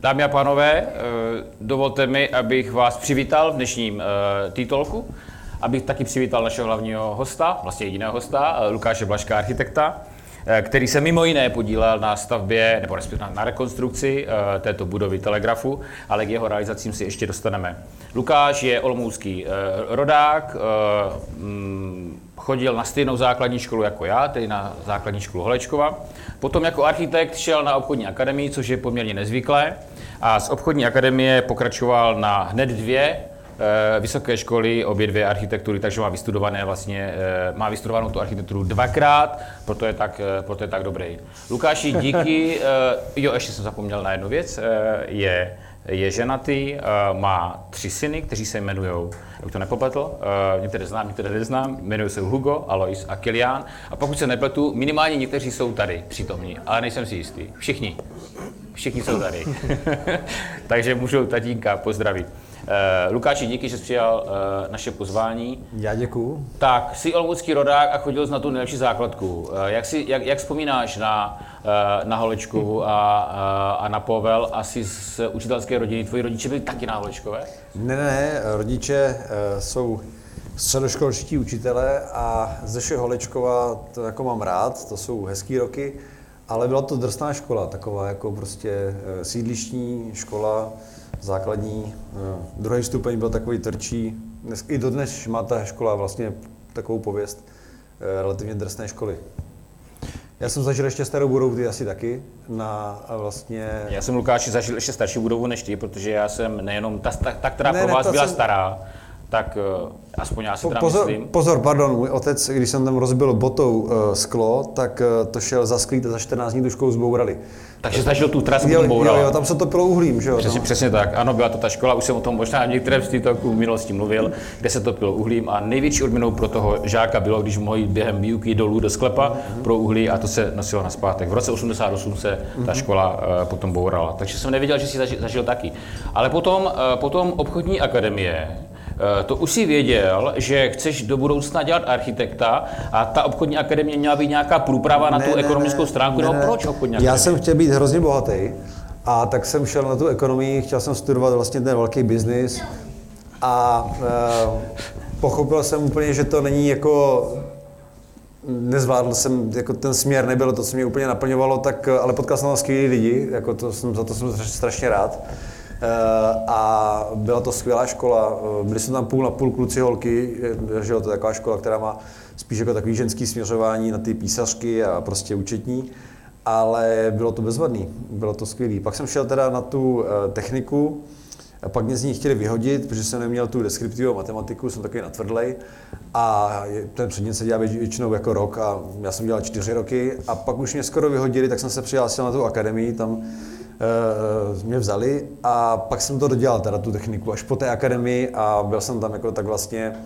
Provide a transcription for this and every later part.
Dámy a pánové, eh, dovolte mi, abych vás přivítal v dnešním eh, titulku, abych taky přivítal našeho hlavního hosta, vlastně jediného hosta, eh, Lukáše Blaška, architekta, který se mimo jiné podílel na stavbě, nebo respektive na rekonstrukci této budovy Telegrafu, ale k jeho realizacím si ještě dostaneme. Lukáš je olomoucký rodák, mm, chodil na stejnou základní školu jako já, tedy na základní školu Holečkova. Potom jako architekt šel na obchodní akademii, což je poměrně nezvyklé. A z obchodní akademie pokračoval na hned dvě eh, vysoké školy, obě dvě architektury, takže má vystudované vlastně, eh, má vystudovanou tu architekturu dvakrát, proto je tak, eh, proto je tak dobrý. Lukáši, díky, jo, ještě jsem zapomněl na jednu věc, je, je ženatý, má tři syny, kteří se jmenují, jak to nepopletl, některé znám, některé neznám, jmenují se Hugo, Alois a Kilian. A pokud se nepletu, minimálně někteří jsou tady přítomní, ale nejsem si jistý. Všichni. Všichni jsou tady. Takže můžu tatínka pozdravit. Uh, Lukáši, díky, že jsi přijal uh, naše pozvání. Já děkuju. Tak, jsi olomoucký rodák a chodil jsi na tu nejlepší základku. Uh, jak, si, jak, jak vzpomínáš na, uh, na Holečku a, uh, a na Povel? Asi z učitelské rodiny. Tvoji rodiče byli taky na Holečkové? Ne, ne, ne. Rodiče uh, jsou středoškolští učitelé a ze Holečkova to jako mám rád, to jsou hezký roky. Ale byla to drsná škola, taková jako prostě eh, sídlištní škola, základní. Eh, druhý stupeň byl takový trčí. Dnes, I dodnes má ta škola vlastně takovou pověst eh, relativně drsné školy. Já jsem zažil ještě starou budovu, ty asi taky, na vlastně... Já jsem Lukáši zažil ještě starší budovu než ty, protože já jsem nejenom ta, ta, ta která ne, pro vás ne, byla jsem... stará, tak uh, aspoň já si teda pozor, myslím. Pozor, pardon, můj otec, když jsem tam rozbil botou uh, sklo, tak uh, to šel za sklít a za 14 dní tu školu zbourali. Takže zažil tu trasu, jo, jo, jo, tam se to pilo uhlím, že jo? Přesně, tam. přesně tak, ano, byla to ta škola, už jsem o tom možná v některém z v minulosti mluvil, kde se to pilo uhlím a největší odměnou pro toho žáka bylo, když mohl během výuky dolů do sklepa mm-hmm. pro uhlí a to se nosilo na zpátek. V roce 88 se mm-hmm. ta škola uh, potom bourala, takže jsem nevěděl, že si zažil, zažil taky. Ale potom, uh, potom obchodní akademie, Eh, to už si věděl, že chceš do budoucna dělat architekta a ta obchodní akademie měla být nějaká průprava na ne, tu ne, ekonomickou stránku, ne, nebo proč obchodní akademie? Já jsem chtěl být hrozně bohatý a tak jsem šel na tu ekonomii, chtěl jsem studovat vlastně ten velký biznis a e, pochopil jsem úplně, že to není jako nezvládl jsem, jako ten směr nebyl to, co mě úplně naplňovalo, tak, ale potkal jsem tam skvělý lidi, jako to jsem, za to jsem strašně rád. Eh, a byla to skvělá škola. Eh, byli jsme tam půl na půl kluci holky, eh, že to je taková škola, která má spíš jako takový ženský směřování na ty písařky a prostě účetní, ale bylo to bezvadný, bylo to skvělý. Pak jsem šel teda na tu techniku, a pak mě z ní chtěli vyhodit, protože jsem neměl tu deskriptivní matematiku, jsem takový natvrdlej. A ten předmět se dělá většinou jako rok a já jsem dělal čtyři roky. A pak už mě skoro vyhodili, tak jsem se přihlásil na tu akademii, tam mě vzali a pak jsem to dodělal, teda tu techniku, až po té akademii a byl jsem tam jako tak vlastně,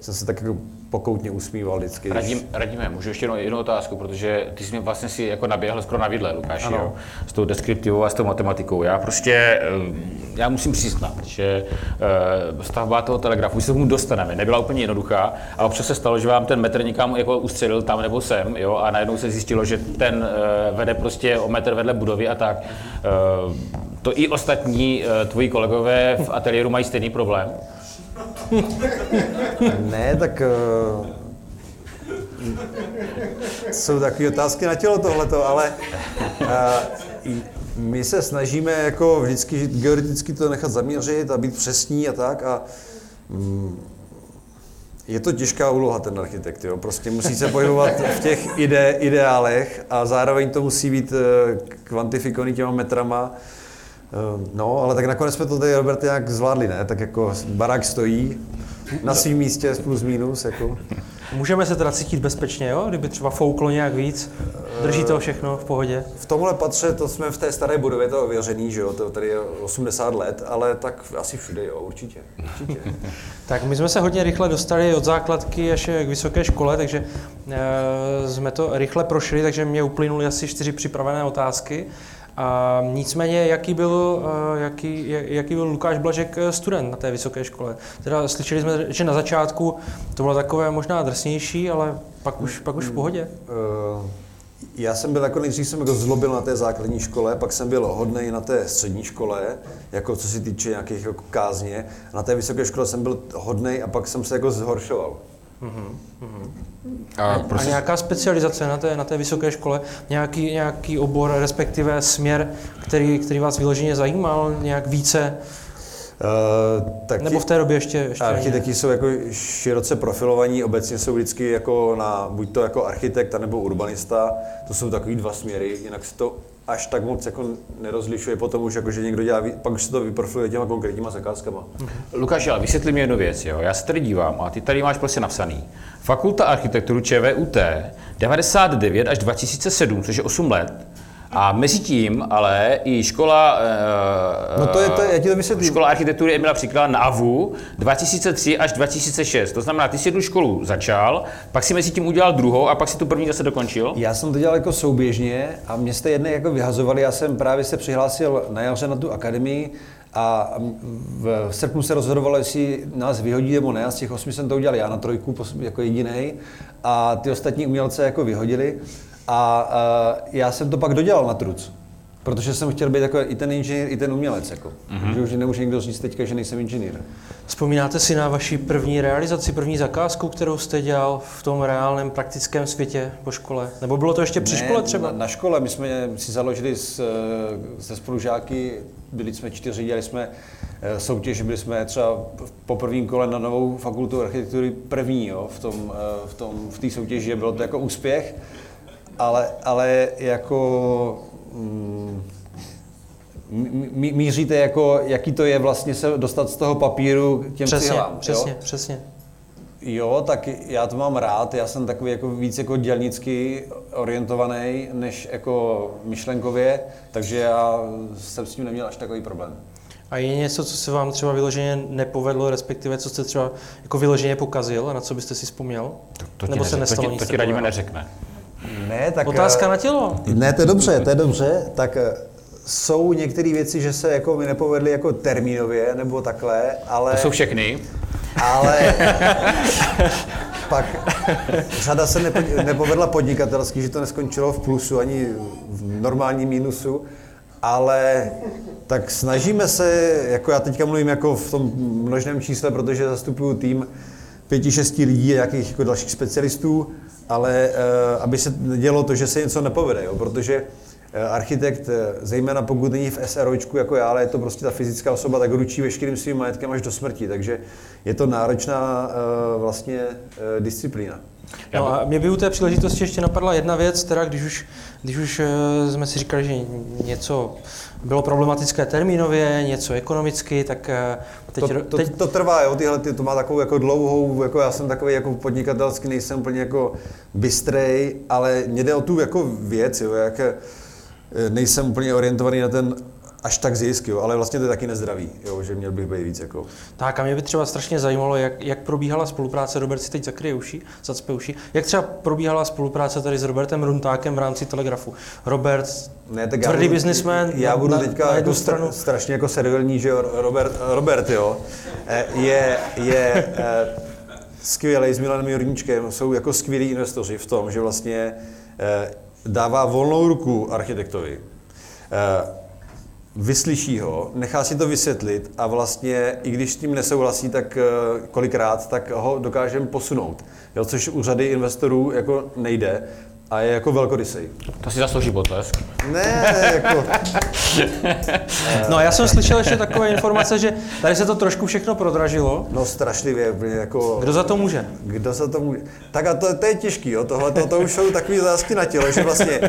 jsem se tak jako pokoutně usmíval vždycky. Radím, radíme, můžu ještě jednu, jednu otázku, protože ty jsi mě vlastně si jako naběhl skoro na vidle, Lukáš, jo, s tou deskriptivou a s tou matematikou. Já prostě, eh, já musím přiznat, že eh, stavba toho telegrafu, se mu dostaneme, nebyla úplně jednoduchá a občas se stalo, že vám ten metr někam jako ustřelil tam nebo sem, jo, a najednou se zjistilo, že ten eh, vede prostě o metr vedle budovy a tak. To i ostatní tvoji kolegové v ateliéru mají stejný problém? ne, tak uh, jsou takové otázky na tělo tohleto, ale uh, my se snažíme jako vždycky georeticky to nechat zaměřit a být přesní a tak a um, je to těžká úloha ten architekt, jo. Prostě musí se pohybovat v těch ide, ideálech a zároveň to musí být eh, kvantifikovaný těma metrama no, ale tak nakonec jsme to tady, Robert, nějak zvládli, ne? Tak jako barák stojí na svém místě plus minus, jako. Můžeme se teda cítit bezpečně, jo? Kdyby třeba fouklo nějak víc, drží to všechno v pohodě? V tomhle patře, to jsme v té staré budově, to ověřený, že jo, to tady je 80 let, ale tak asi všude, jo, určitě, určitě. tak my jsme se hodně rychle dostali od základky až k vysoké škole, takže e, jsme to rychle prošli, takže mě uplynuly asi čtyři připravené otázky. A nicméně, jaký byl, eh, jaký, jaký byl Lukáš Blažek eh, student na té vysoké škole? Teda slyšeli jsme, že na začátku to bylo takové možná drsnější, ale pak už, pak už v pohodě. Uh, Já jsem byl jako nejdřív jsem jako zlobil na té základní škole, pak jsem byl hodnej na té střední škole, jako co se týče nějakých jako kázně. Na té vysoké škole jsem byl hodnej a pak jsem se jako zhoršoval. A A prostě, nějaká specializace na té, na té vysoké škole, nějaký, nějaký obor, respektive směr, který, který vás vyloženě zajímal nějak více, Uh, taky, nebo v té době ještě, ještě ani ne? Architekti jsou jako široce profilovaní, obecně jsou vždycky jako na buď to jako architekt, nebo urbanista, to jsou takový dva směry, jinak se to až tak moc jako nerozlišuje potom už jako, že někdo dělá, pak už se to vyprofiluje těma konkrétníma zakázkama. Lukáš, ale vysvětli mi jednu věc, jo. Já se tady dívám a ty tady máš prostě napsaný. Fakulta architekturu ČVUT 99 až 2007, což je 8 let. A mezi tím ale i škola, eh, No to je- to já ti to vysvětlím. škola architektury Emila Příklad na AVU 2003 až 2006. To znamená, ty jsi jednu školu začal, pak si mezi tím udělal druhou a pak si tu první zase dokončil. Já jsem to dělal jako souběžně a mě jste jedné jako vyhazovali, já jsem právě se přihlásil na jaře na tu akademii a v srpnu se rozhodovalo, jestli nás vyhodí nebo ne. A z těch osmi jsem to udělal já na trojku jako jediný a ty ostatní umělce jako vyhodili. A, a já jsem to pak dodělal na truc. Protože jsem chtěl být jako i ten inženýr, i ten umělec. Jako. Mm-hmm. Že už nemůže nikdo říct teďka, že nejsem inženýr. Vzpomínáte si na vaši první realizaci, první zakázku, kterou jste dělal v tom reálném praktickém světě po škole? Nebo bylo to ještě při škole třeba? Na, na škole my jsme si založili s, eh, se spolužáky, byli jsme čtyři, dělali jsme eh, soutěž, byli jsme třeba po prvním kole na novou fakultu architektury první jo, v tom, eh, v tom, v té soutěži, bylo to jako úspěch, ale, ale jako mm, mí- mí- míříte jako, jaký to je vlastně se dostat z toho papíru k těm Přesně, cihlám, jo? přesně, přesně. Jo, tak já to mám rád, já jsem takový jako víc jako dělnicky orientovaný, než jako myšlenkově, takže já jsem s tím neměl až takový problém. A je něco, co se vám třeba vyloženě nepovedlo, respektive co jste třeba jako vyloženě pokazil a na co byste si vzpomněl? To ti, Nebo se neřek- to nestalo ti, nic to ti radíme neřekne. Ne, tak... Otázka eh, na tělo. Ne, to je dobře, to je dobře. Tak eh, jsou některé věci, že se jako mi nepovedly jako termínově nebo takhle, ale... To jsou všechny. Ale pak řada se nepo, nepovedla podnikatelsky, že to neskončilo v plusu ani v normálním mínusu, ale tak snažíme se, jako já teďka mluvím jako v tom množném čísle, protože zastupuju tým pěti, šesti lidí a nějakých jako dalších specialistů, ale uh, aby se dělo to, že se něco nepovede, jo, protože eh, architekt, eh, zejména pokud není v SROčku jako já, ale je to prostě ta fyzická osoba, tak ručí veškerým svým majetkem až do smrti, takže je to náročná eh, vlastně eh, disciplína. No a mě by u té příležitosti ještě napadla jedna věc, teda když už, když už eh, jsme si říkali, že něco bylo problematické termínově, něco ekonomicky, tak eh, teď, To, to, teď to trvá, jo, tyhle, ty, to má takovou jako dlouhou, jako já jsem takový jako podnikatelský, nejsem úplně jako bystrej, ale mě jde o tu jako věc, jo, jak eh, nejsem úplně orientovaný na ten až tak zisk, jo, ale vlastně to je taky nezdravý, jo, že měl bych být víc jako. Tak a mě by třeba strašně zajímalo, jak, jak probíhala spolupráce, Robert si teď zakryje uši, zacpe uši, jak třeba probíhala spolupráce tady s Robertem Runtákem v rámci Telegrafu. Robert, Ne, tak tvrdý businessman, já budu na, teďka na jednu jako stranu. stra- strašně jako servilní, že jo, Robert, Robert jo, eh, je, je eh, skvělý s Milanem Jurníčkem, jsou jako skvělí investoři v tom, že vlastně eh, dává volnou ruku architektovi. Vyslyší ho, nechá si to vysvětlit a vlastně, i když s tím nesouhlasí, tak eh, kolikrát, tak ho dokážeme posunout. Jo, což u řady investorů jako nejde a je jako velkorysej. To si zaslouží potlesk. Ne, jako, No a já jsem slyšel ještě takové informace, že tady se to trošku všechno prodražilo. no strašlivě, jako... Kdo za to může? Kdo se to může? Tak a to, to je těžký, jo, tohle, to, to už jsou takový zásky na tělo, že vlastně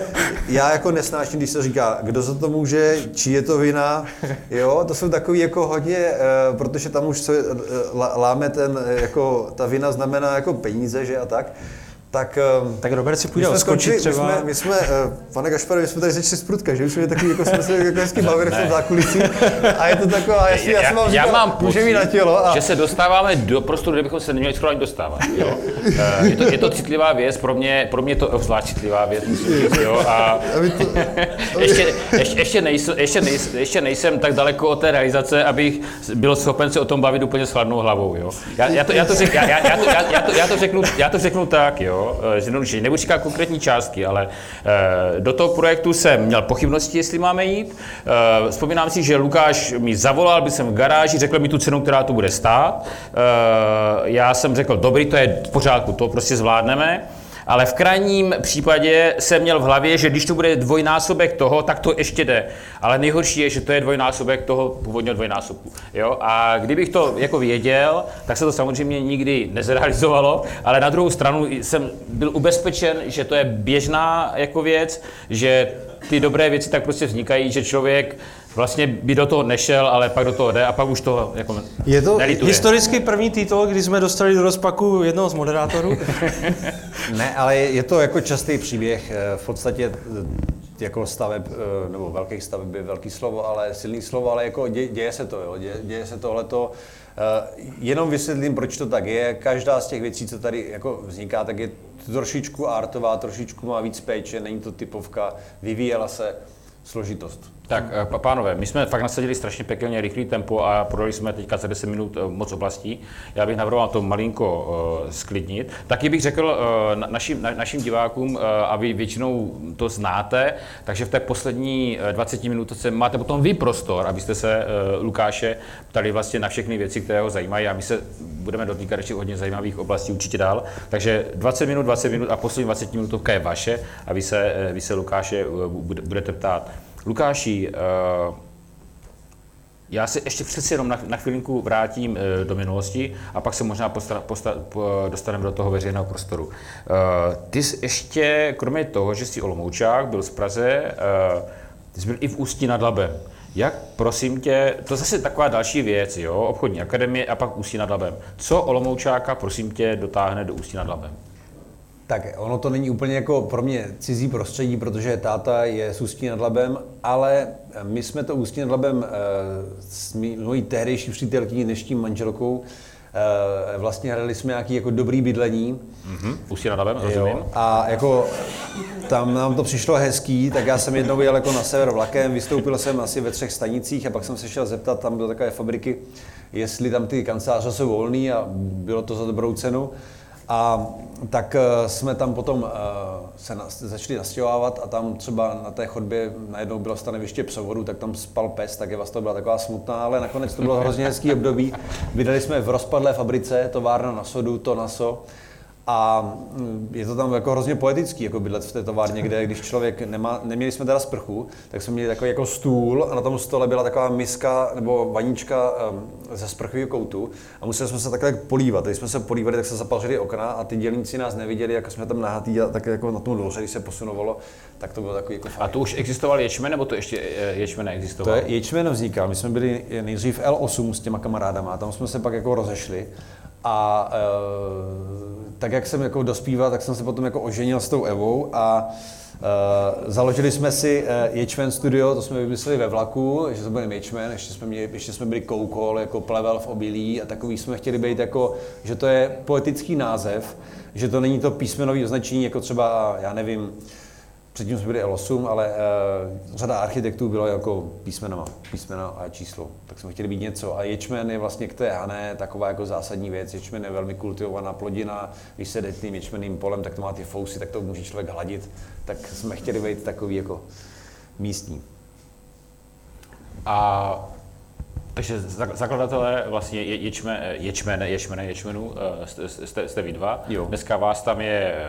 já jako nesnáším, když se říká, kdo za to může, či je to vina, jo, to jsou takový jako hodně, eh, protože tam už se eh, lá- láme ten, eh, jako ta vina znamená jako peníze, že a tak, tak eh, Tak Robert si půjde skončili, třeba. my jsme, my jsme eh, pane Gašpare, my jsme tady začali z prutka, že už jsme takový, jako jsme se jako hezky bavili v tom zákulisí a je to taková, já, si- já, jsem vám já říkal, mám může pocit, mít na tělo a že se dostáváme do prostoru, kde bychom se neměli skoro ani dostávat. Jo? Eh, je, to, je to citlivá věc, pro mě, pro mě je to obzvlášť citlivá věc, musím říct, jo? A ještě, ještě, ještě, nejsem, ještě, nejsem, ještě nejsem tak daleko od té realizace, abych byl schopen se o tom bavit úplně s chladnou hlavou. Jo? Já, já, to, já, to řek, já, já, já, to, já, já, to, já, to řeknu, já to řeknu tak, jo? To, eh, zjednodušeně, nebudu říkat konkrétní částky, ale eh, do toho projektu jsem měl pochybnosti, jestli máme jít. Eh, Vzpomínám si, že Lukáš mi zavolal, byl jsem v garáži, řekl mi tu cenu, která to bude stát. Já jsem řekl, dobrý, to je v pořádku, to prostě zvládneme. Ale v krajním případě jsem měl v hlavě, že když to bude dvojnásobek toho, tak to ještě jde. Ale nejhorší je, že to je dvojnásobek toho původního dvojnásobku. Jo? A kdybych to jako věděl, tak se to samozřejmě nikdy nezrealizovalo, ale na druhou stranu jsem byl ubezpečen, že to je běžná jako věc, že ty dobré věci tak prostě vznikají, že člověk vlastně by do toho nešel, ale pak do toho jde a pak už to jako Je to nelituje. historicky první titul, kdy jsme dostali do rozpaku jednoho z moderátorů? ne, ale je to jako častý příběh. Eh, v podstatě eh, jako staveb, eh, nebo velkých staveb je velký slovo, ale silný slovo, ale jako děje, děje se to, jo, děje, děje se tohleto. Jenom vysvětlím, proč to tak je. Každá z těch věcí, co tady jako vzniká, tak je trošičku artová, trošičku má víc péče, není to typovka, vyvíjela se složitost. Tak, eh, pánové, my jsme fakt nasadili strašně pekelně rychlý tempo a prodali jsme teďka za 10 minut eh, moc oblastí. Já bych navrhoval to malinko uh, sklidnit. Taky bych řekl uh, našim, na, našim divákům, uh, a vy většinou to znáte, takže v té poslední 20 minutce máte potom vy prostor, abyste se uh, Lukáše ptali vlastně na všechny věci, které ho zajímají a my se budeme dotýkat ještě hodně zajímavých oblastí určitě dál. Takže 20 minut, 20 minut a poslední 20 minutovka je vaše a vy se, vy se Lukáše budete ptát. Lukáši, eh, já se ještě přeci jenom na, chvilinku vrátím eh, do minulosti a pak se možná posta, posta, dostaneme do toho veřejného prostoru. Eh, ty jsi ještě, kromě toho, že jsi Olomoučák, byl z Praze, ty jsi byl i v Ústí nad Labem. Jak, prosím tě, to zase taková další věc, jo, obchodní akademie a pak Ústí nad Labem. Co Olomoučáka, prosím tě, dotáhne do Ústí nad Labem? Tak ono to není úplně jako pro mě cizí prostředí, protože táta je z Ústí nad Labem, ale my jsme to Ústí nad Labem eh, s mojí tehdejší přítelkyní, dnešní manželkou, eh, vlastně hledali jsme nějaký jako dobrý bydlení. Mm-hmm. Ústí nad Labem, rozumím. A jako tam nám to přišlo hezký, tak já jsem jednou jel jako na sever vlakem, vystoupil jsem asi ve třech stanicích a pak jsem se šel zeptat, tam byly takové fabriky, jestli tam ty kanceláře jsou volné a bylo to za dobrou cenu. A tak eh, jsme tam potom eh, se začali nastěhovávat a tam třeba na té chodbě najednou bylo stanoviště psovodu, tak tam spal pes, tak je vlastně to byla taková smutná, ale nakonec to bylo hrozně hezký období. Vydali jsme v rozpadlé fabrice, továrna na sodu, to naso. A mm, je to tam jako hrozně poetický, jako bydlet v té továrně, kde když člověk nemá, neměli jsme teda sprchu, tak jsme měli takový jako stůl a na tom stole byla taková miska nebo vanička um, ze sprchového koutu a museli jsme se takhle polívat. Když jsme se polívali, tak se zapalili okna a ty dělníci nás neviděli, jak jsme tam nahatý a tak jako na tom dlouře, když se posunovalo, tak to bylo takový jako fajn. A to už existoval ječmen, nebo to ještě eh, ječmen neexistoval? To je, ječmen vznikal. My jsme byli nejdřív L8 s těma kamarádama, tam jsme se pak jako rozešli a e, tak jak jsem jako dospíval, tak jsem se potom jako oženil s tou Evou a e, založili jsme si e, Ječmen Studio, to jsme vymysleli ve vlaku, že to byl Ječmen, ještě jsme, měli, ještě jsme byli Koukol, jako plevel v obilí a takový jsme chtěli být jako, že to je poetický název, že to není to písmenový označení, jako třeba, já nevím, Předtím jsme byli L8, ale uh, řada architektů bylo jako písmenama, písmeno a číslo. Tak jsme chtěli být něco. A ječmen je vlastně k té hané taková jako zásadní věc. Ječmen je velmi kultivovaná plodina. Když se jde tím ječmeným polem, tak to má ty fousy, tak to může člověk hladit. Tak jsme chtěli být takový jako místní. A takže zakladatelé vlastně ječme, ječmene, ječmene, ječmenu eh, jste, jste vy dva. Jo. Dneska vás tam je eh,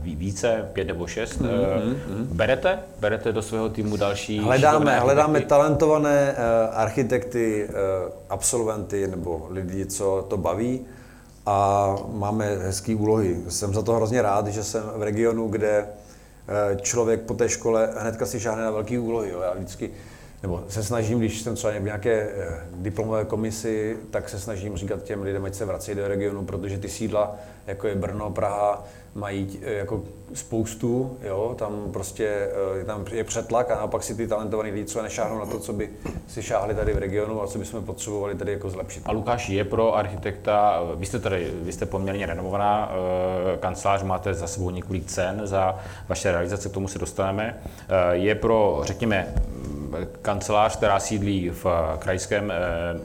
více, pět nebo šest. Mm-hmm. Berete? Berete do svého týmu další Hledáme, hledáme talentované architekty, absolventy nebo lidi, co to baví a máme hezké úlohy. Jsem za to hrozně rád, že jsem v regionu, kde člověk po té škole hnedka si žádné na velké úlohy. Jo. Já vždycky nebo se snažím, když jsem třeba v nějaké eh, diplomové komisi, tak se snažím říkat těm lidem, ať se vrací do regionu, protože ty sídla, jako je Brno, Praha, mají eh, jako spoustu, jo, tam prostě eh, je, tam je přetlak a naopak si ty talentovaní lidi co nešáhnou na to, co by si šáhli tady v regionu a co bychom potřebovali tady jako zlepšit. A Lukáš je pro architekta, vy jste tady, vy jste poměrně renovovaná kancelář, máte za sebou několik cen za vaše realizace, k tomu se dostaneme. Je pro, řekněme, kancelář, která sídlí v krajském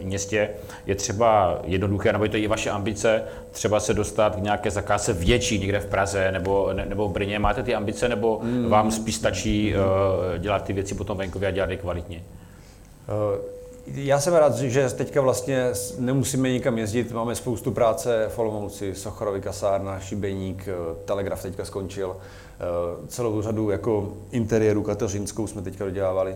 městě, je třeba jednoduché, nebo je to i vaše ambice, třeba se dostat k nějaké zakázce větší někde v Praze nebo, nebo v Brně. Máte ty ambice, nebo mm. vám spíš stačí dělat ty věci potom venkově a dělat je kvalitně? Já jsem rád, že teďka vlastně nemusíme nikam jezdit, máme spoustu práce v Olomouci, Sochorovi kasárna, Šibeník, eh, Telegraf teďka skončil, eh, celou řadu jako interiéru kateřinskou jsme teďka dodělávali,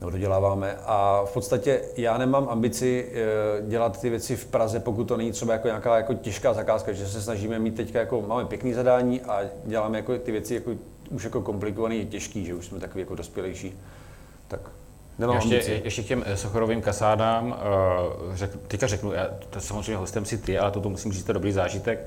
nebo doděláváme a v podstatě já nemám ambici eh, dělat ty věci v Praze, pokud to není třeba jako nějaká jako těžká zakázka, že se snažíme mít teďka jako, máme pěkný zadání a děláme jako ty věci jako, už jako komplikovaný, těžký, že už jsme takový jako dospělejší. Tak Nemám ještě, ambici. ještě k těm eh, Sochorovým kasádám, uh, řek, teďka řeknu, já, to samozřejmě hostem si ty, ale toto musím říct, to dobrý zážitek.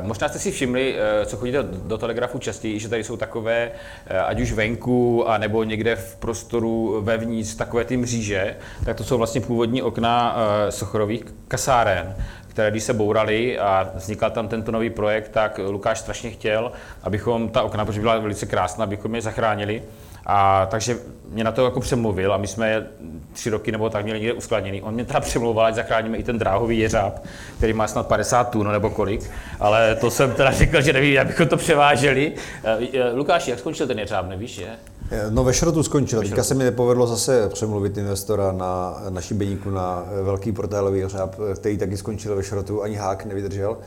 Uh, možná jste si všimli, uh, co chodíte do, telegrafu častěji, že tady jsou takové, uh, ať už venku, a nebo někde v prostoru vevnitř, takové ty mříže, tak to jsou vlastně původní okna Sochorových kasáren které když se bouraly a vznikal tam tento nový projekt, tak Lukáš strašně chtěl, abychom ta okna, protože byla velice krásná, abychom je zachránili. A takže mě na to jako přemluvil a my jsme tři roky nebo tak měli někde uskladněný. On mě teda přemlouval, ať zachráníme i ten dráhový jeřáb, který má snad 50 tun nebo kolik, ale to jsem teda řekl, že nevím, jak bychom to převáželi. Eh, eh, Lukáši, jak skončil ten jeřáb, nevíš, je? Eh, no ve šrotu skončil. Teďka se mi nepovedlo zase přemluvit investora na naší beníku na velký portálový jeřáb, který taky skončil ve šrotu, ani hák nevydržel,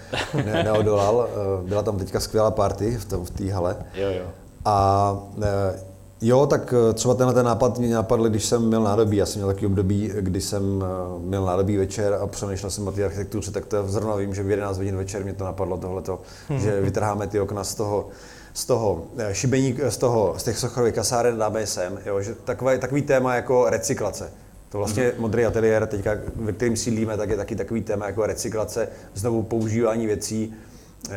ne, neodolal. Byla tam teďka skvělá party v té v hale. Jo, jo. A Jo, tak eh, třeba tenhle ten nápad mě napadl, když jsem měl nádobí. Já jsem měl takový období, kdy jsem eh, měl nádobí večer a přemýšlel jsem o té architektuře, tak to zrovna vím, že v 11 hodin večer mě to napadlo tohleto, hmm. že vytrháme ty okna z toho, z toho eh, šibení, z, toho, z těch sochorových kasáren dáme sem, jo, že takové, takový téma jako recyklace. To vlastně hmm. modrý ateliér, teďka, ve kterým sídlíme, tak je taky takový téma jako recyklace, znovu používání věcí,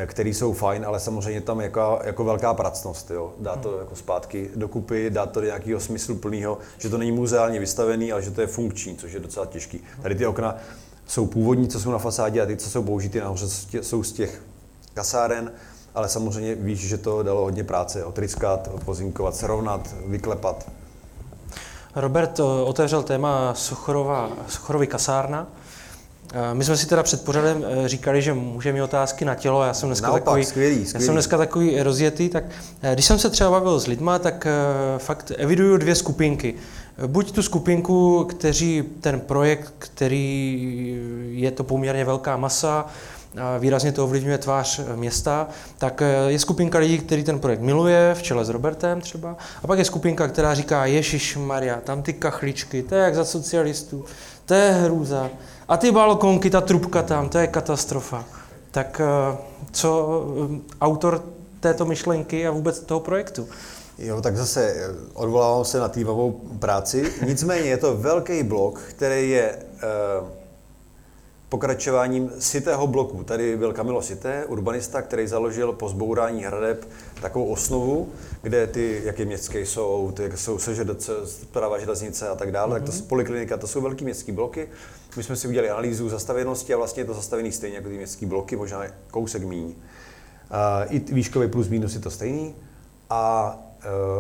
který jsou fajn, ale samozřejmě tam jako, jako velká pracnost, jo. Dá to jako zpátky dokupy, dá to do nějakého smyslu plného, že to není muzeálně vystavený, ale že to je funkční, což je docela těžký. Tady ty okna jsou původní, co jsou na fasádě a ty, co jsou použity nahoře, jsou z těch kasáren, ale samozřejmě víš, že to dalo hodně práce, otryskat, pozinkovat, srovnat, vyklepat. Robert otevřel téma Sochorova, Sochorovy kasárna. Eh, my jsme si teda před pořadem eh, říkali, že můžeme mít otázky na tělo. Já jsem dneska Naopak, takový, skvělý, skvělý. Já jsem dneska takový rozjetý, tak eh, když jsem se třeba bavil s lidma, tak fakt eviduju dvě skupinky. Buď tu skupinku, kteří ten projekt, který je to poměrně velká masa, výrazně to ovlivňuje tvář města, tak je skupinka lidí, který ten projekt miluje, v čele s Robertem třeba, a pak je skupinka, která říká, Ježíš Maria, tam ty kachličky, to je jak za socialistů, to je hrůza, a ty balkonky, ta trubka tam, to je katastrofa. Tak eh, co eh, autor této myšlenky a vůbec toho projektu? Jo, tak zase eh, odvolávám se na týmovou práci. Nicméně je to velký blok, který je pokračováním sitého bloku. Tady byl Kamilo Sité, urbanista, který založil po zbourání hradeb takovou osnovu, kde ty, jak je městské jsou, ty, jak jsou SŽDC, zpráva železnice a tak dále, mm-hmm. tak to mhm. poliklinika, to jsou velké městské bloky. My jsme si udělali analýzu zastavěnosti a vlastně je to zastavený stejně jako ty městské bloky, možná kousek míň. I výškový plus minus je to stejný. A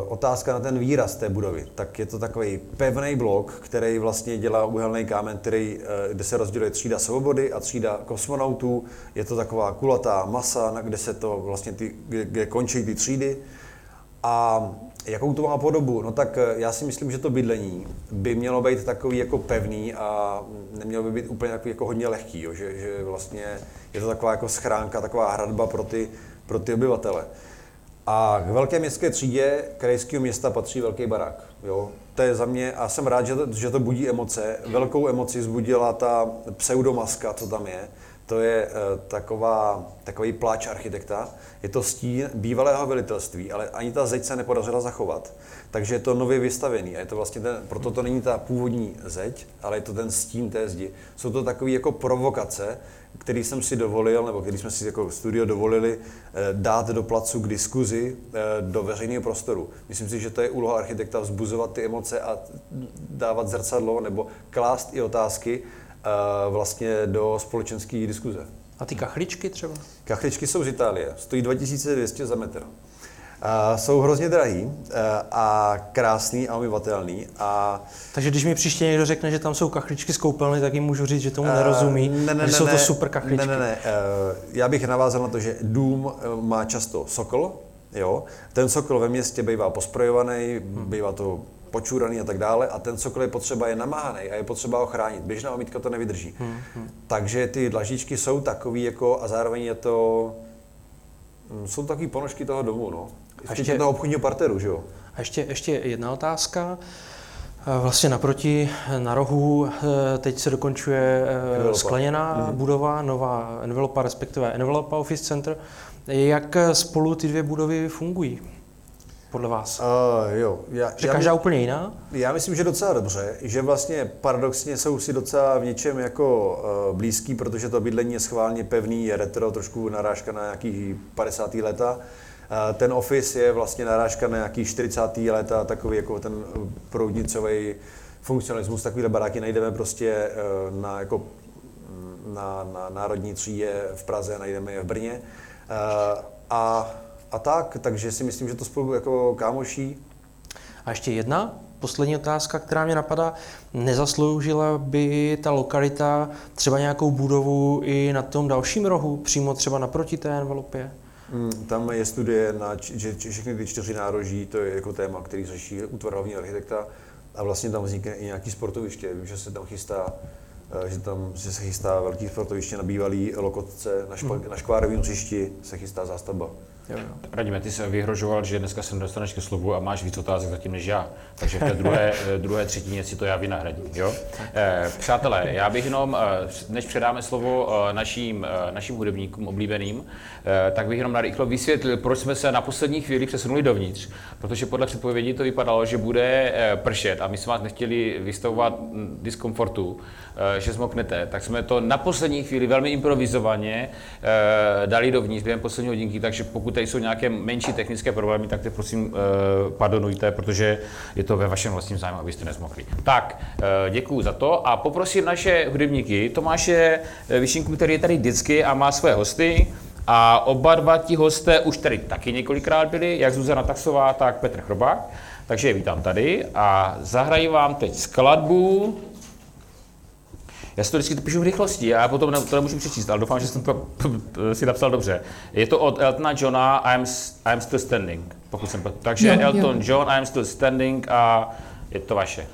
otázka na ten výraz té budovy, tak je to takový pevný blok, který vlastně dělá úhelný kámen, který, eh, kde se rozděluje třída svobody a třída kosmonautů. Je to taková kulatá masa, kde se to vlastně ty, kde končí ty třídy. A jakou to má podobu? No tak eh, já si myslím, že to bydlení by mělo být takový jako pevný a nemělo by být úplně takový jako hodně lehký, jo? Že, že vlastně je to taková jako schránka, taková hradba pro ty, pro ty obyvatele. A k velké městské třídě krajského města patří velký barák. Jo? To je za mě, a jsem rád, že to, že to budí emoce. Velkou emoci zbudila ta pseudomaska, co tam je. To je uh, taková, takový pláč architekta. Je to stín bývalého velitelství, ale ani ta zeď se nepodařila zachovat. Takže je to nově vystavený. A je to vlastně ten, proto to není ta původní zeď, ale je to ten stín té zdi. Jsou to takové jako provokace, který jsem si dovolil, nebo který jsme si jako studio dovolili eh, dát do placu k diskuzi eh, do veřejného prostoru. Myslím si, že to je úloha architekta vzbuzovat ty emoce a dávat zrcadlo nebo klást i otázky eh, vlastně do společenské diskuze. A ty kachličky třeba? Kachličky jsou z Itálie, stojí 2200 za metr. Uh, jsou hrozně drahý uh, a krásný a umyvatelný. A, Takže když mi příště někdo řekne, že tam jsou kachličky z koupelny, tak jim můžu říct, že tomu nerozumí, uh, ne, ne, že ne, jsou ne, to super kachličky. Ne, ne, ne. Uh, já bych navázal na to, že dům uh, má často sokol, jo. Ten sokol ve městě bývá posprojovaný, hmm. bývá to počúraný a tak dále a ten cokoliv je potřeba je namáhaný a je potřeba ho chránit. Běžná omítka to nevydrží. Hmm, hmm. Takže ty dlažíčky jsou takový jako a zároveň je to, jsou takový ponožky toho domu, no. A ještě toho obchodního parteru, že jo. A ještě, ještě jedna otázka. Vlastně naproti, na rohu, eh, teď se dokončuje eh, Envelopa. skleněná hmm. budova, nová Envelopa, respektive Envelopa Office Center. Jak spolu ty dvě budovy fungují? podle vás? Uh, jo. Já, že já každá úplně jiná? Já myslím, že docela dobře, že vlastně paradoxně jsou si docela v něčem jako uh, blízký, protože to bydlení je schválně pevný, je retro, trošku narážka na nějaký 50. leta. Uh, ten office je vlastně narážka na nějaký 40. leta, takový jako ten proudnicový funkcionalismus, takovýhle baráky najdeme prostě uh, na jako na, na Národní třídě v Praze, najdeme je v Brně. Uh, a a tak, takže si myslím, že to spolu jako kámoší. A ještě jedna poslední otázka, která mě napadá. Nezasloužila by ta lokalita třeba nějakou budovu i na tom dalším rohu, přímo třeba naproti té envelopě? Hmm, tam je studie, na, že všechny ty čtyři nároží, to je jako téma, který řeší útvar hlavního architekta a vlastně tam vznikne i nějaký sportoviště. Vím, že se tam chystá eh, že tam že se chystá velký sportoviště na bývalý lokotce, na, špa, hmm. na škvárovém hřišti se chystá zástavba. Jo, jo. Radíme, ty se vyhrožoval, že dneska se nedostaneš ke slovu a máš víc otázek zatím než já. Takže v té druhé, eh, druhé třetině si to já vynahradím. Jo? Eh, přátelé, já bych jenom, než předáme slovo našim, našim hudebníkům oblíbeným, tak bych jenom narychlo vysvětlil, proč jsme se na poslední chvíli přesunuli dovnitř. Protože podle předpovědi to vypadalo, že bude eh, pršet a my jsme vás nechtěli vystavovat hm, diskomfortu, eh, že zmoknete. Tak jsme to na poslední chvíli velmi improvizovaně eh, dali dovnitř během poslední hodinky, takže pokud tady jsou nějaké menší technické problémy, tak to prosím eh, pardonujte, protože je to ve vašem vlastním zájmu, abyste nezmokli. Tak, eh, děkuji za to a poprosím naše hudebníky, Tomáše eh, Vyšinku, který je tady vždycky a má své hosty, a oba dva ti hosté už tady taky několikrát byli, jak Zuzana Taxová, tak Petr Chrobák. Takže je vítám tady a zahraji vám teď skladbu já si to vždycky píšu v rychlosti, já potom ne, to nemůžu přečíst, ale doufám, že jsem to si napsal dobře. Je to od Eltona Johna I'm, I'm Still Standing, pokud jsem Takže jo, Elton jo. John I'm Still Standing a je to vaše.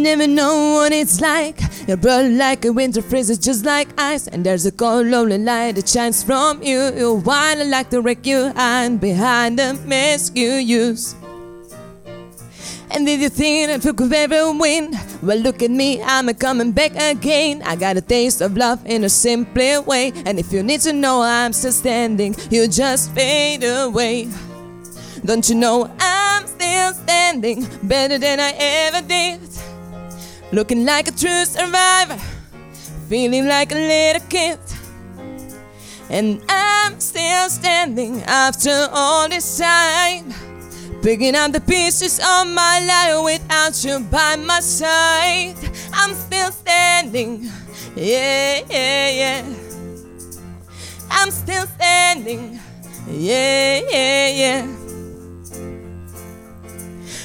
Never know what it's like. Your blood like a winter freezes just like ice. And there's a cold, lonely light that shines from you. You whine like the wreck you hide behind the mask you use. And did you think I took ever win? Well, look at me, I'm a coming back again. I got a taste of love in a simple way. And if you need to know I'm still standing, you just fade away. Don't you know I'm still standing better than I ever did? Looking like a true survivor, feeling like a little kid. And I'm still standing after all this time. Picking up the pieces of my life without you by my side. I'm still standing, yeah, yeah, yeah. I'm still standing, yeah, yeah, yeah.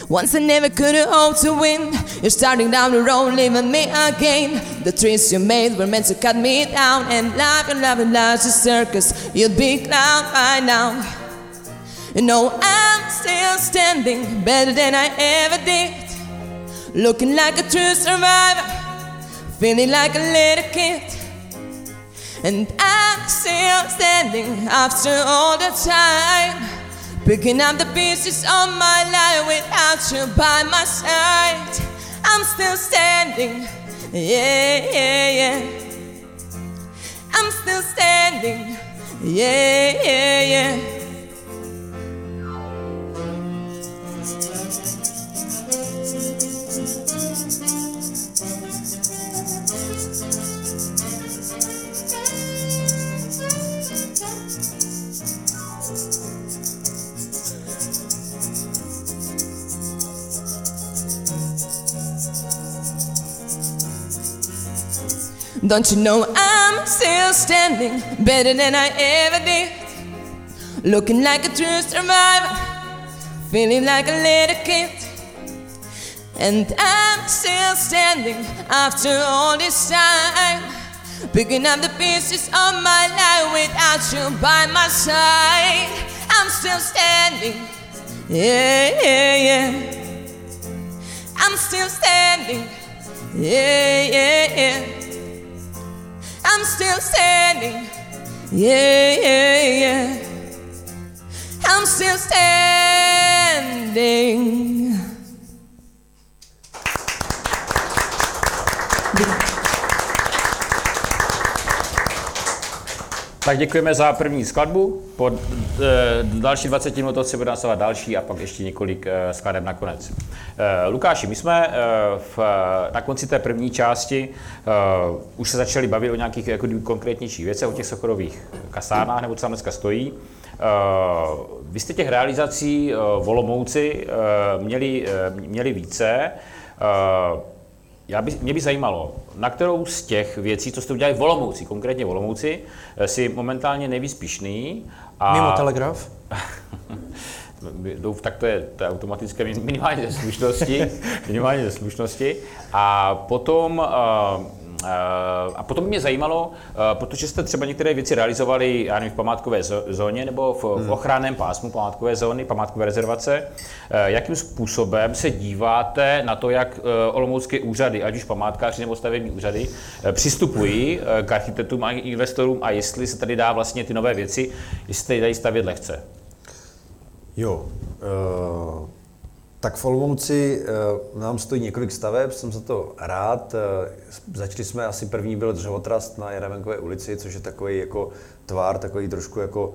Once I never could hope to win. You're starting down the road, leaving me again. The trees you made were meant to cut me down. And life and love and love's a circus. You'd be clown by now. You know I'm still standing better than I ever did. Looking like a true survivor, feeling like a little kid. And I'm still standing after all the time. Picking up the pieces of my life without you by my side. I'm still standing, yeah, yeah, yeah. I'm still standing, yeah, yeah, yeah. Don't you know I'm still standing better than I ever did? Looking like a true survivor, feeling like a little kid. And I'm still standing after all this time. Picking up the pieces of my life without you by my side. I'm still standing. Yeah, yeah, yeah. I'm still standing. Yeah, yeah, yeah. I'm still standing. Yeah, yeah, yeah. I'm still standing. Tak děkujeme za první skladbu. Po e, další 20 minut si bude následovat další a pak ještě několik e, skladeb nakonec. E, Lukáši, my jsme e, v, na konci té první části e, už se začali bavit o nějakých jako konkrétnějších věcech, o těch sochorových kasárnách, nebo co tam dneska stojí. E, vy jste těch realizací e, Volomouci e, měli, e, měli více. E, já by, mě by zajímalo, na kterou z těch věcí, co jste udělali v Olomouci, konkrétně v Olomouci, eh, si momentálně nejvíc pišný. A... Mimo telegraf? tak to je, to je automatické minimálně ze slušnosti, minimálně ze slušnosti. A potom uh, a potom mě zajímalo, protože jste třeba některé věci realizovali já nevím, v památkové zóně nebo v, v hmm. ochranném pásmu památkové zóny, památkové rezervace, jakým způsobem se díváte na to, jak olomoucké úřady, ať už památkáři nebo stavební úřady, přistupují k architektům a investorům a jestli se tady dá vlastně ty nové věci, jestli tady dají stavět lehce? Jo, uh... Tak v Olomouci uh, nám stojí několik staveb, jsem za to rád. Uh, začali jsme, asi první byl dřevotrast na Jaravenkové ulici, což je takový jako tvár, takový trošku jako,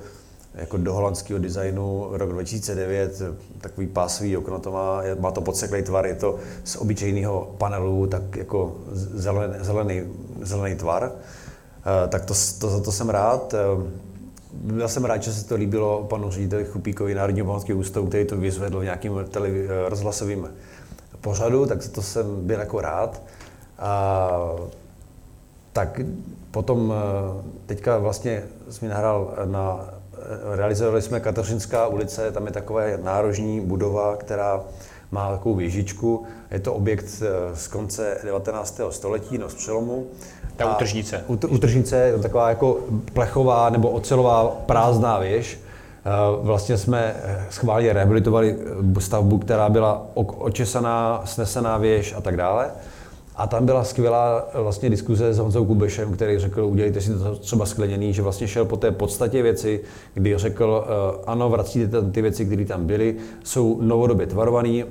jako do holandského designu rok 2009, takový pásový okno to má, má to podseklý tvar, je to z obyčejného panelu, tak jako zelený, zelený, zelený tvar. Uh, tak to, to, za to jsem rád. Byl jsem rád, že se to líbilo panu řediteli Chupíkovi Národního památkového ústavu, který to vyzvedl v nějakým televi- rozhlasovým pořadu, tak to jsem byl jako rád. A, tak potom teďka vlastně jsme nahrál na, realizovali jsme Kateřinská ulice, tam je taková nárožní budova, která má takovou věžičku. Je to objekt z konce 19. století, no z přelomu. Ta utržnice. Utržnice je taková jako plechová nebo ocelová prázdná věž. Eh, vlastně jsme eh, schválně rehabilitovali eh, stavbu, která byla očesaná, snesená věž a tak dále. A tam byla skvělá vlastně diskuze s Honzou Kubešem, který řekl, udělejte si to třeba skleněný, že vlastně šel po té podstatě věci, kdy řekl, uh, ano, vracíte tam ty věci, které tam byly, jsou novodobě tvarovaný,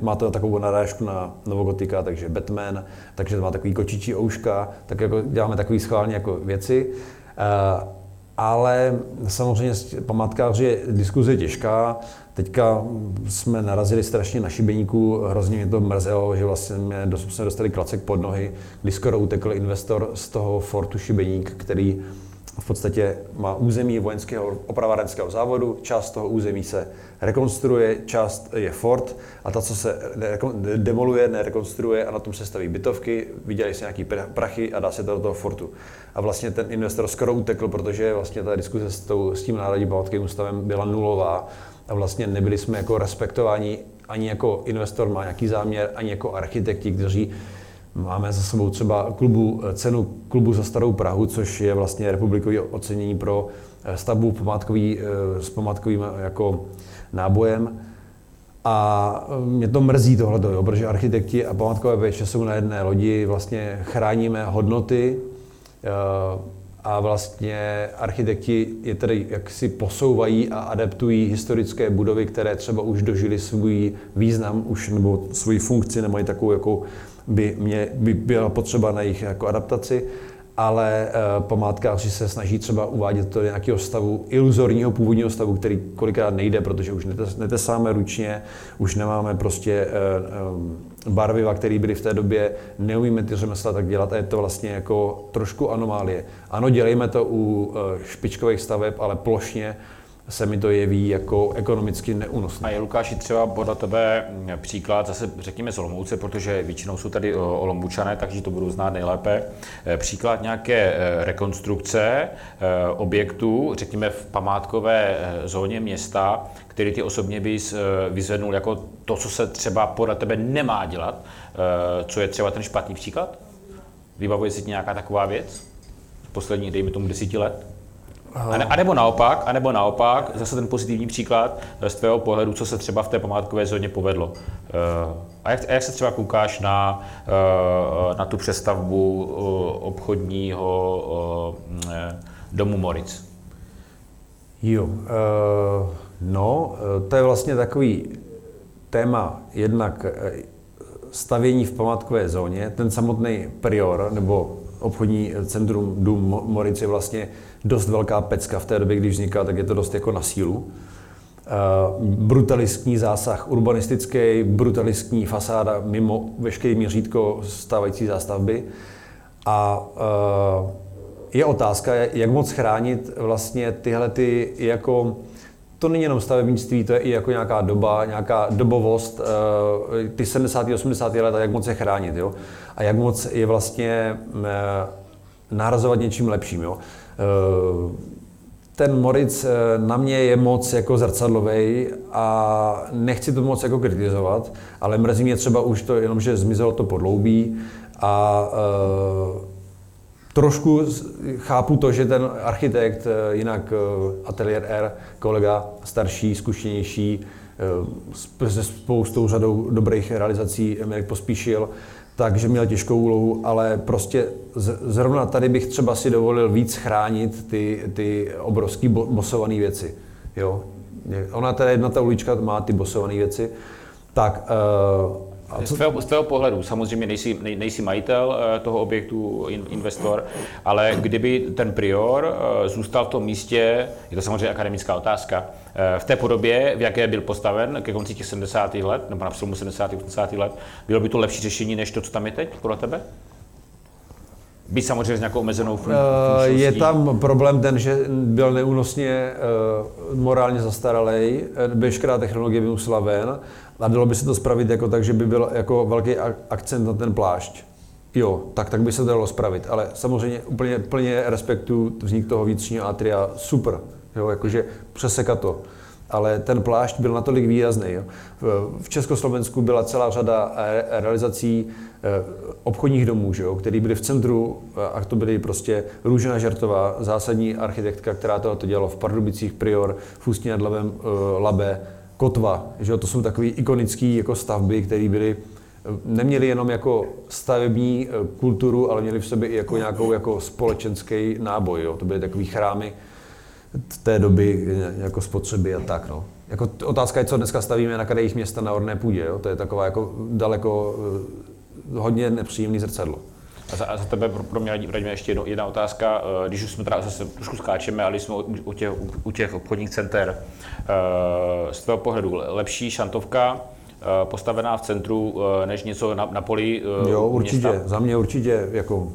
má to takovou narážku na novogotika, takže Batman, takže to má takový kočičí ouška, tak jako děláme takový schválně jako věci. Uh, ale samozřejmě památkáři je diskuze těžká, Teďka jsme narazili strašně na šibeníku, hrozně mě to mrzelo, že vlastně jsme dostali klacek pod nohy, kdy skoro utekl investor z toho Fortu Šibeník, který v podstatě má území vojenského opravárenského závodu, část toho území se rekonstruuje, část je fort a ta, co se demoluje, nerekonstruuje a na tom se staví bytovky, vydělají se nějaký prachy a dá se to do toho fortu. A vlastně ten investor skoro utekl, protože vlastně ta diskuse s, tou, s tím Národním památkovým ústavem byla nulová a vlastně nebyli jsme jako respektováni ani jako investor má nějaký záměr, ani jako architekti, kteří Máme za sebou třeba klubu, cenu klubu za starou Prahu, což je vlastně republikové ocenění pro eh, stavbu památkový, eh, s památkovým eh, jako nábojem. A mě to mrzí tohle, protože architekti a památkové péče jsou na jedné lodi, vlastně chráníme hodnoty a vlastně architekti je tedy jak si posouvají a adaptují historické budovy, které třeba už dožily svůj význam už nebo svoji funkci, nemají takovou, jako by, mě, by byla potřeba na jejich jako adaptaci, ale uh, památkáři se snaží třeba uvádět to do nějakého stavu, iluzorního původního stavu, který kolikrát nejde, protože už netesáme ručně, už nemáme prostě uh, um, barviva, které byly v té době, neumíme ty řemesla tak dělat a je to vlastně jako trošku anomálie. Ano, dělejme to u špičkových staveb, ale plošně se mi to jeví jako ekonomicky neúnosné. A je Lukáši třeba podle tebe mm, příklad, zase řekněme z Olomouce, protože většinou jsou tady Olomoučané, takže to budou znát nejlépe. Eh, Příklad nějaké eh, rekonstrukce eh, objektů, řekněme v památkové zóně města, který ty osobně bys vyzvednul jako to, co se třeba podle tebe nemá dělat, co je třeba ten špatný příklad? Vybavuje si nějaká taková věc? V posledních, dejme tomu, desíti let? A, ne, a nebo naopak, a nebo naopak, zase ten pozitivní příklad eh, z tvého pohledu, co se třeba v té památkové zóně povedlo. Eh, A jak, a jak se třeba koukáš na, eh, na tu přestavbu obchodního domu Moritz? Jo, no, to je vlastně takový téma jednak stavění v památkové zóně. Ten samotný prior nebo obchodní centrum Dům Mo- Moritz je vlastně dost velká pecka v té době, když vzniká, tak je to dost jako na sílu. Eh, brutalistní zásah urbanistický, brutalistní fasáda mimo veškerý měřítko stávající zástavby. A eh, je otázka, jak moc chránit vlastně tyhle ty jako to není jenom stavebnictví, to je i jako nějaká doba, nějaká dobovost, eh, ty 70. 80. let, a jak moc je chránit, jo? A jak moc je vlastně eh, nahrazovat něčím lepším, jo? Eh, Ten Moritz na mě je moc jako zrcadlovej a nechci to moc jako kritizovat, ale mrzí mě třeba už to jenom, že zmizelo to podloubí a Trošku chápu to, že ten architekt, eh, jinak eh, Atelier R, kolega starší, zkušenější, eh, se spoustou řadou dobrých realizací Mirek Pospíšil, takže měl těžkou úlohu, ale prostě zrovna tady bych třeba si dovolil víc chránit ty, ty obrovský bo- bosované věci. Jo? Ona teda jedna ta ulička má ty bosované věci, tak eh, a Z tvého, z tvého pohledu, samozřejmě nejsi, nej, nejsi majitel eh, toho objektu, in, investor, ale kdyby ten prior eh, zůstal v tom místě, je to samozřejmě akademická otázka, eh, v té podobě, v jaké byl postaven ke konci těch 70. let, nebo na přelomu 70. a 80. let, bylo by to lepší řešení než to, co tam je teď, podle tebe? Být samozřejmě s nějakou omezenou Eh, Je funkčností. tam problém ten, že byl neúnosně eh, morálně zastaralý, eh, veškerá technologie by musela ven a dalo by se to spravit jako tak, že by byl jako velký ak- akcent na ten plášť. Jo, tak, tak by se to dalo spravit, ale samozřejmě úplně plně respektu vznik toho vnitřního atria, super, jo, jakože přesekat to. Ale ten plášť byl natolik výrazný. Jo. V- Československu byla celá řada eh, realizací eh, obchodních domů, že jo, které byly v centru a to byly prostě Růžena Žertová, zásadní architektka, která to dělala v Pardubicích, Prior, v Ústí nad Labem, eh, Labe, Kotva. Že jo, to jsou takové ikonické jako stavby, které byly neměli jenom jako stavební kulturu, ale měli v sobě i jako nějakou jako společenský náboj. Jo. To byly takové chrámy té doby eh, jako spotřeby a tak. No. Jako otázka je, co dneska stavíme na krajích města na orné půdě. Jo. To je taková jako daleko eh, hodně nepříjemný zrcadlo. A za, a za tebe pro, pro mě Radíme, ještě jedno, jedna otázka, eh, když už jsme teda zase trošku skáčeme, ale jsme u, u, těch, u, u těch obchodních center, z tvého pohledu lepší šantovka postavená v centru, než něco na, na poli Jo, určitě. města? Za mě určitě jako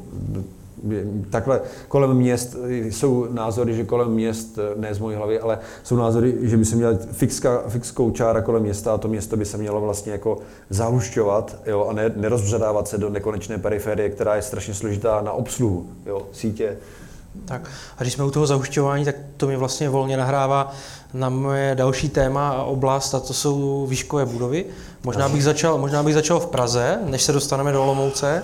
takhle kolem měst jsou názory, že kolem měst, ne z mojí hlavy, ale jsou názory, že by se měla fixka, fixkou čára kolem města a to město by se mělo vlastně jako zahušťovat jo, a ne, nerozbředávat se do nekonečné periferie, která je strašně složitá na obsluhu jo, sítě. Tak a když jsme u toho zahušťování, tak to mi vlastně volně nahrává na moje další téma a oblast, a to jsou výškové budovy. Možná bych začal, možná bych začal v Praze, než se dostaneme do Olomouce,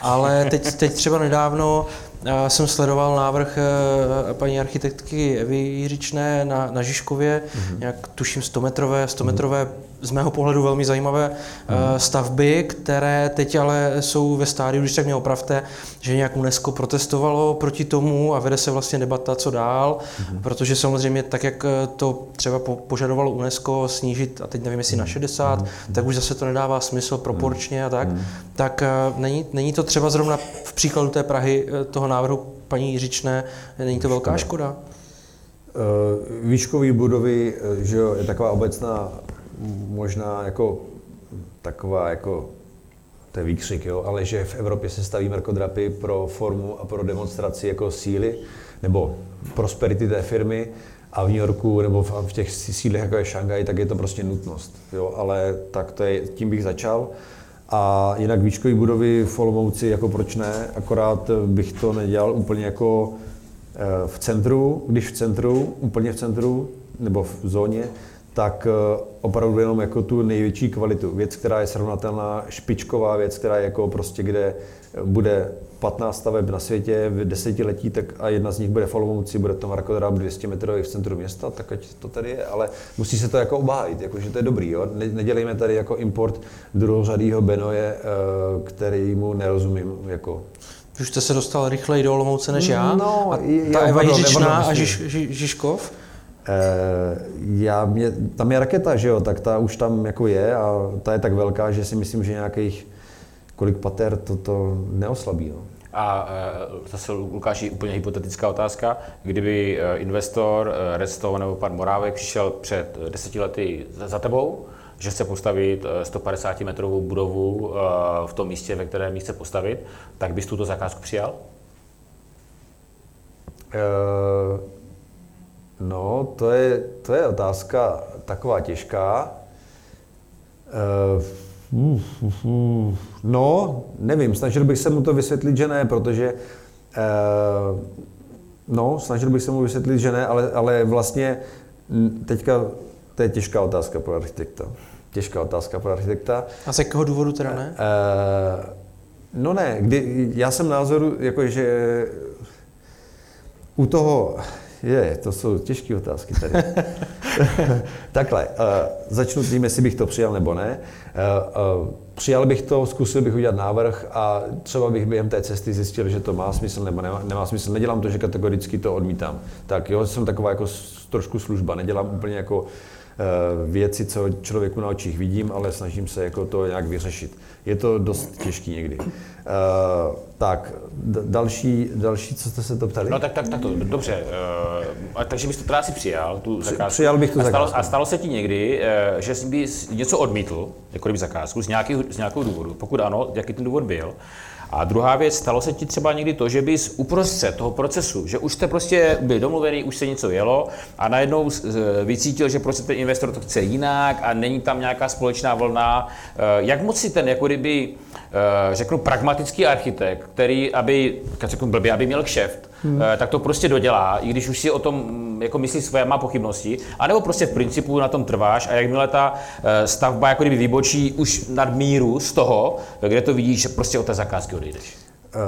ale teď, teď třeba nedávno eh, jsem sledoval návrh eh, paní architektky Evy Jiřičné na, na Žižkově, mm-hmm. nějak tuším 100 metrové, 100 metrové z mého pohledu velmi zajímavé mm. stavby, které teď ale jsou ve stádiu, když tak mě opravte, že nějak UNESCO protestovalo proti tomu a vede se vlastně debata, co dál, mm. protože samozřejmě tak, jak eh, to třeba po, požadovalo UNESCO snížit, a teď nevím, jestli na 60, mm. tak už zase to nedává smysl proporčně a tak, mm. tak eh, není, není to třeba zrovna v příkladu té Prahy eh, toho návrhu paní Jiřičné, není to velká škoda? Eh, Výškové budovy, eh, že jo, je taková obecná, možná jako taková jako, to je výkřik, jo, ale že v Evropě se staví mrkodrapy pro formu a pro demonstraci jako síly nebo prosperity té firmy A v New Yorku nebo v, v těch sídlech, jako je Šangaj, tak je to prostě nutnost. Jo? Ale tak to je, tím bych začal. A jinak výškové budovy v Olomouci, jako proč ne, akorát bych to nedělal úplně jako eh, v centru, když v centru, úplně v centru, nebo v zóně, tak eh, opravdu jenom jako tu největší kvalitu. Věc, která je srovnatelná, špičková věc, která je jako prostě, kde bude 15 staveb na světě v desetiletí, tak a jedna z nich bude v Olomouci, bude to mrakodrap 200 metrový v centru města, tak ať to tady je, ale musí se to jako obhájit, jako, že to je dobrý, jo? Ne, nedělejme tady jako import druhořadýho Benoje, eh, který mu nerozumím, jako. Už jste se dostal rychleji do Olomouce než já. No, a ta já Eva Jiřičná a. Žiž, Ži, Žižkov? Eh, já mě, tam je raketa, že jo, tak ta už tam jako je a ta je tak velká, že si myslím, že nějakých kolik pater to, to neoslabí. No. A eh, zase Lukáši, úplně hypotetická otázka. Kdyby eh, investor Redstone nebo pan Morávek přišel před deseti lety za, tebou, že chce postavit eh, 150 metrovou budovu v tom místě, ve kterém ji chce postavit, tak bys tuto zakázku přijal? Eh, no, to je, to je otázka taková těžká. Eh. No, nevím, snažil bych se mu to vysvětlit, že ne, protože eh, no, snažil bych se mu vysvětlit, že ne, ale, ale vlastně teďka to je těžká otázka pro architekta. Těžká otázka pro architekta. A z jakého důvodu teda ne? Eh, no ne, kdy, já jsem názoru, jako že u toho, je, to jsou těžké otázky tady. Takhle, uh, začnu tím, jestli bych to přijal nebo ne. Uh, uh, přijal bych to, zkusil bych udělat návrh a třeba bych během té cesty zjistil, že to má smysl nebo nemá, nemá smysl. Nedělám to, že kategoricky to odmítám. Tak jo, jsem taková jako trošku služba, nedělám úplně jako eh, věci, co člověku na očích vidím, ale snažím se jako to nějak vyřešit. Je to dost těžký někdy. Uh, tak, d- další, další, co jste se to ptali? No tak, tak, tak to, dobře. Uh, a takže bys to teda asi přijal, tu zakázku. přijal bych tu a stalo, zakázku. a stalo se ti někdy, uh, že jsi bys něco odmítl, jako kdyby zakázku, z, nějaký, z nějakého důvodu? Pokud ano, jaký ten důvod byl? A druhá věc, stalo se ti třeba někdy to, že bys uprostřed toho procesu, že už jste prostě byli domluvený, už se něco jelo a najednou vycítil, že prostě ten investor to chce jinak a není tam nějaká společná vlna. Eh, Jak moc si ten, jako kdyby, řeknu, pragmatický architekt, který, aby, řeknu blbě, aby měl kšeft, hmm. tak to prostě dodělá, i když už si o tom mm, jako myslí svoje, má pochybnosti, anebo prostě v principu na tom trváš a jakmile ta eh, stavba jako kdyby vybočí už nad míru z toho, kde to vidíš, že prostě od té zakázky odejdeš. Eh,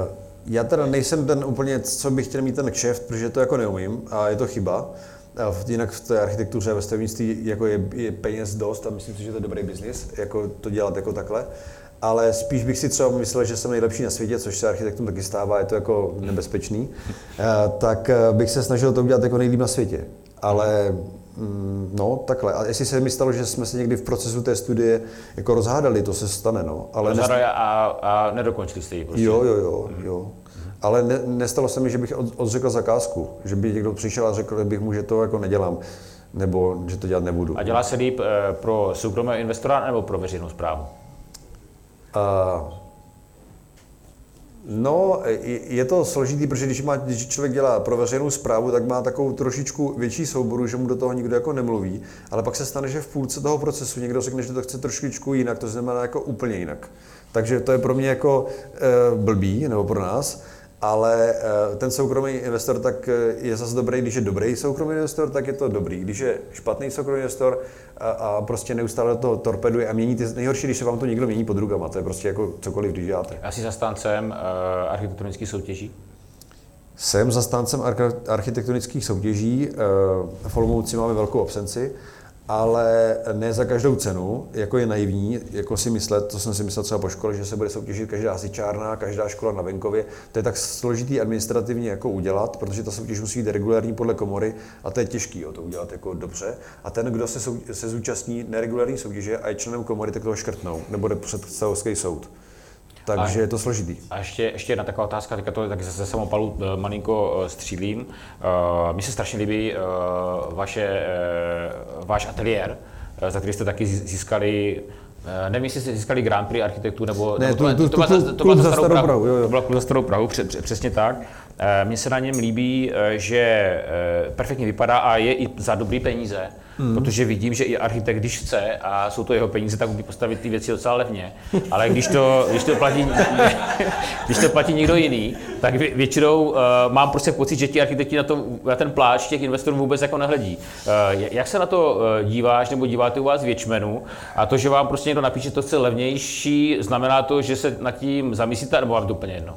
Já teda nejsem ten úplně, co bych chtěl mít ten kšeft, protože to jako neumím a je to chyba. A Jinak v té architektuře ve stavnictví jako je, je peněz dost a myslím si, že to je dobrý biznis, jako to dělat jako takhle. Ale spíš bych si třeba myslel, že jsem nejlepší na světě, což se architektům taky stává, je to jako nebezpečný, Eh, tak eh, bych se snažil to udělat jako nejlíp na světě. Ale mm, no, takhle. A jestli se mi stalo, že jsme se někdy v procesu té studie jako rozhádali, to se stane, no. Ale Ale nes- a, a nedokončili jste ji prostě. Jo, jo, jo, jo. Ale ne, nestalo se mi, že bych od, odřekl zakázku, že by někdo přišel a řekl bych mu, že to jako nedělám, nebo že to dělat nebudu. A dělá se líp eh, pro soukromého investora nebo pro veřejnou zprávu? A, no, je- je to složitý, protože když, má, když člověk dělá pro veřejnou zprávu, tak má takovou trošičku větší souboru, že mu do toho nikdo jako nemluví, ale pak se stane, že v půlce toho procesu někdo řekne, že to chce trošičku jinak, to znamená jako úplně jinak. Takže to je pro mě jako e, blbý, nebo pro nás, ale e, ten soukromý investor tak eh, je zase dobrý, když je dobrý soukromý investor, tak je to dobrý. Když je špatný soukromý investor a, a prostě neustále to torpeduje a mění ty, nejhorší, když se vám to někdo mění pod rukama, to je prostě jako cokoliv, když děláte. Já si zastáncem uh, architektonických soutěží. Jsem zastáncem architektonických soutěží, eh, v Olomouci máme velkou absenci, ale ne za každou cenu, jako je naivní, jako si myslet, to jsem si myslel třeba po škole, že se bude soutěžit každá hasičárna, každá škola na venkově. To je tak složitý administrativně jako udělat, protože ta soutěž musí být regulární podle komory a to je těžký jo, to udělat jako dobře. A ten, kdo se, sou, se zúčastní neregulární soutěže a je členem komory, tak toho škrtnou, nebo jde před soud. Takže A- je to složitý. A ještě, ještě jedna taková otázka, teďka to tak ze samopalu eh, malinko eh, střílím. Eh, Mně se strašně líbí eh, vaše, eh, váš ateliér, za který jste taky zí- získali Nevím, jestli jste získali Grand Prix architektů, nebo... Ne, nebo tu- to byla tu- za- to klub byla za Starou Prahu, jo, jo. To byla za Starou Prahu, pře, pře, přesně tak. Eh, Mně se na něm líbí, eh, že eh, perfektně vypadá a je i za dobrý peníze, hmm. protože vidím, že i architekt, když chce a jsou to jeho peníze, tak umí postavit ty věci docela levně. Ale když to, když to, platí, když to platí někdo jiný, tak vě- většinou uh, mám prostě pocit, že ti architekti na, to, na ten pláč těch investorů vůbec jako nehledí. Uh, jak se na to díváš nebo díváte u vás v Věčmenu a to, že vám prostě někdo napíše, to chce levnější, znamená to, že se nad tím zamyslíte, nebo vám to úplně jedno?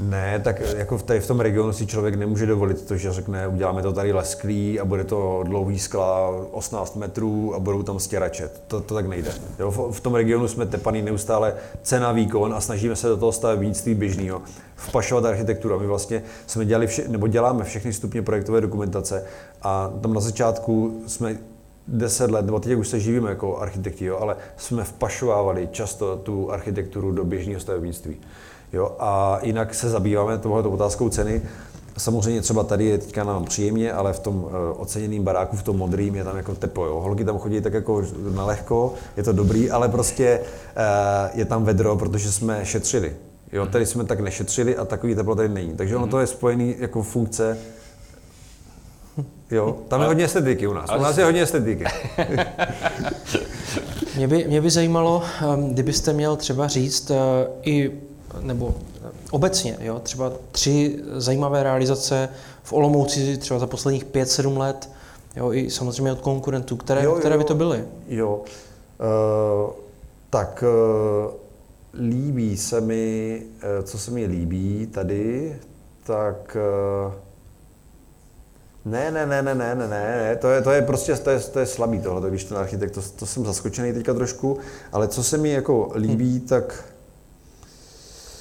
Ne, tak jako v, tady v tom regionu si člověk nemůže dovolit to, že řekne, uděláme to tady lesklý a bude to dlouhý skla 18 metrů a budou tam stěrače. To, to tak nejde. Jo, v, v tom regionu jsme tepaný neustále cena, výkon a snažíme se do toho stavebnictví běžného vpašovat architekturu. My vlastně jsme dělali vše, nebo děláme všechny stupně projektové dokumentace a tam na začátku jsme 10 let, nebo teď už se živíme jako architekti, jo, ale jsme vpašovávali často tu architekturu do běžného stavebnictví. Jo, a jinak se zabýváme tohoto otázkou ceny. Samozřejmě třeba tady je teďka nám příjemně, ale v tom uh, oceněném baráku, v tom modrým, je tam jako teplo. Jo. Holky tam chodí tak jako na lehko, je to dobrý, ale prostě uh, je tam vedro, protože jsme šetřili. Jo, tady jsme tak nešetřili a takový teplo tady není. Takže ono to je spojený jako funkce. Jo, tam je hodně estetiky u nás. U nás je hodně estetiky. Mě by, mě by zajímalo, um, kdybyste měl třeba říct uh, i, nebo eh, obecně, jo, třeba tři zajímavé realizace v Olomouci třeba za posledních 5-7 let, jo, i samozřejmě od konkurentů, které, Jo, jo, které by to byly? Jo. Uh, tak uh, líbí se mi, uh, co se mi líbí tady, tak uh, ne, ne, ne, ne, ne, ne, ne, to je, to je prostě, to je, to je slabý tohle, když ten architekt, to, to jsem zaskočený teďka trošku, ale co se mi jako líbí, tak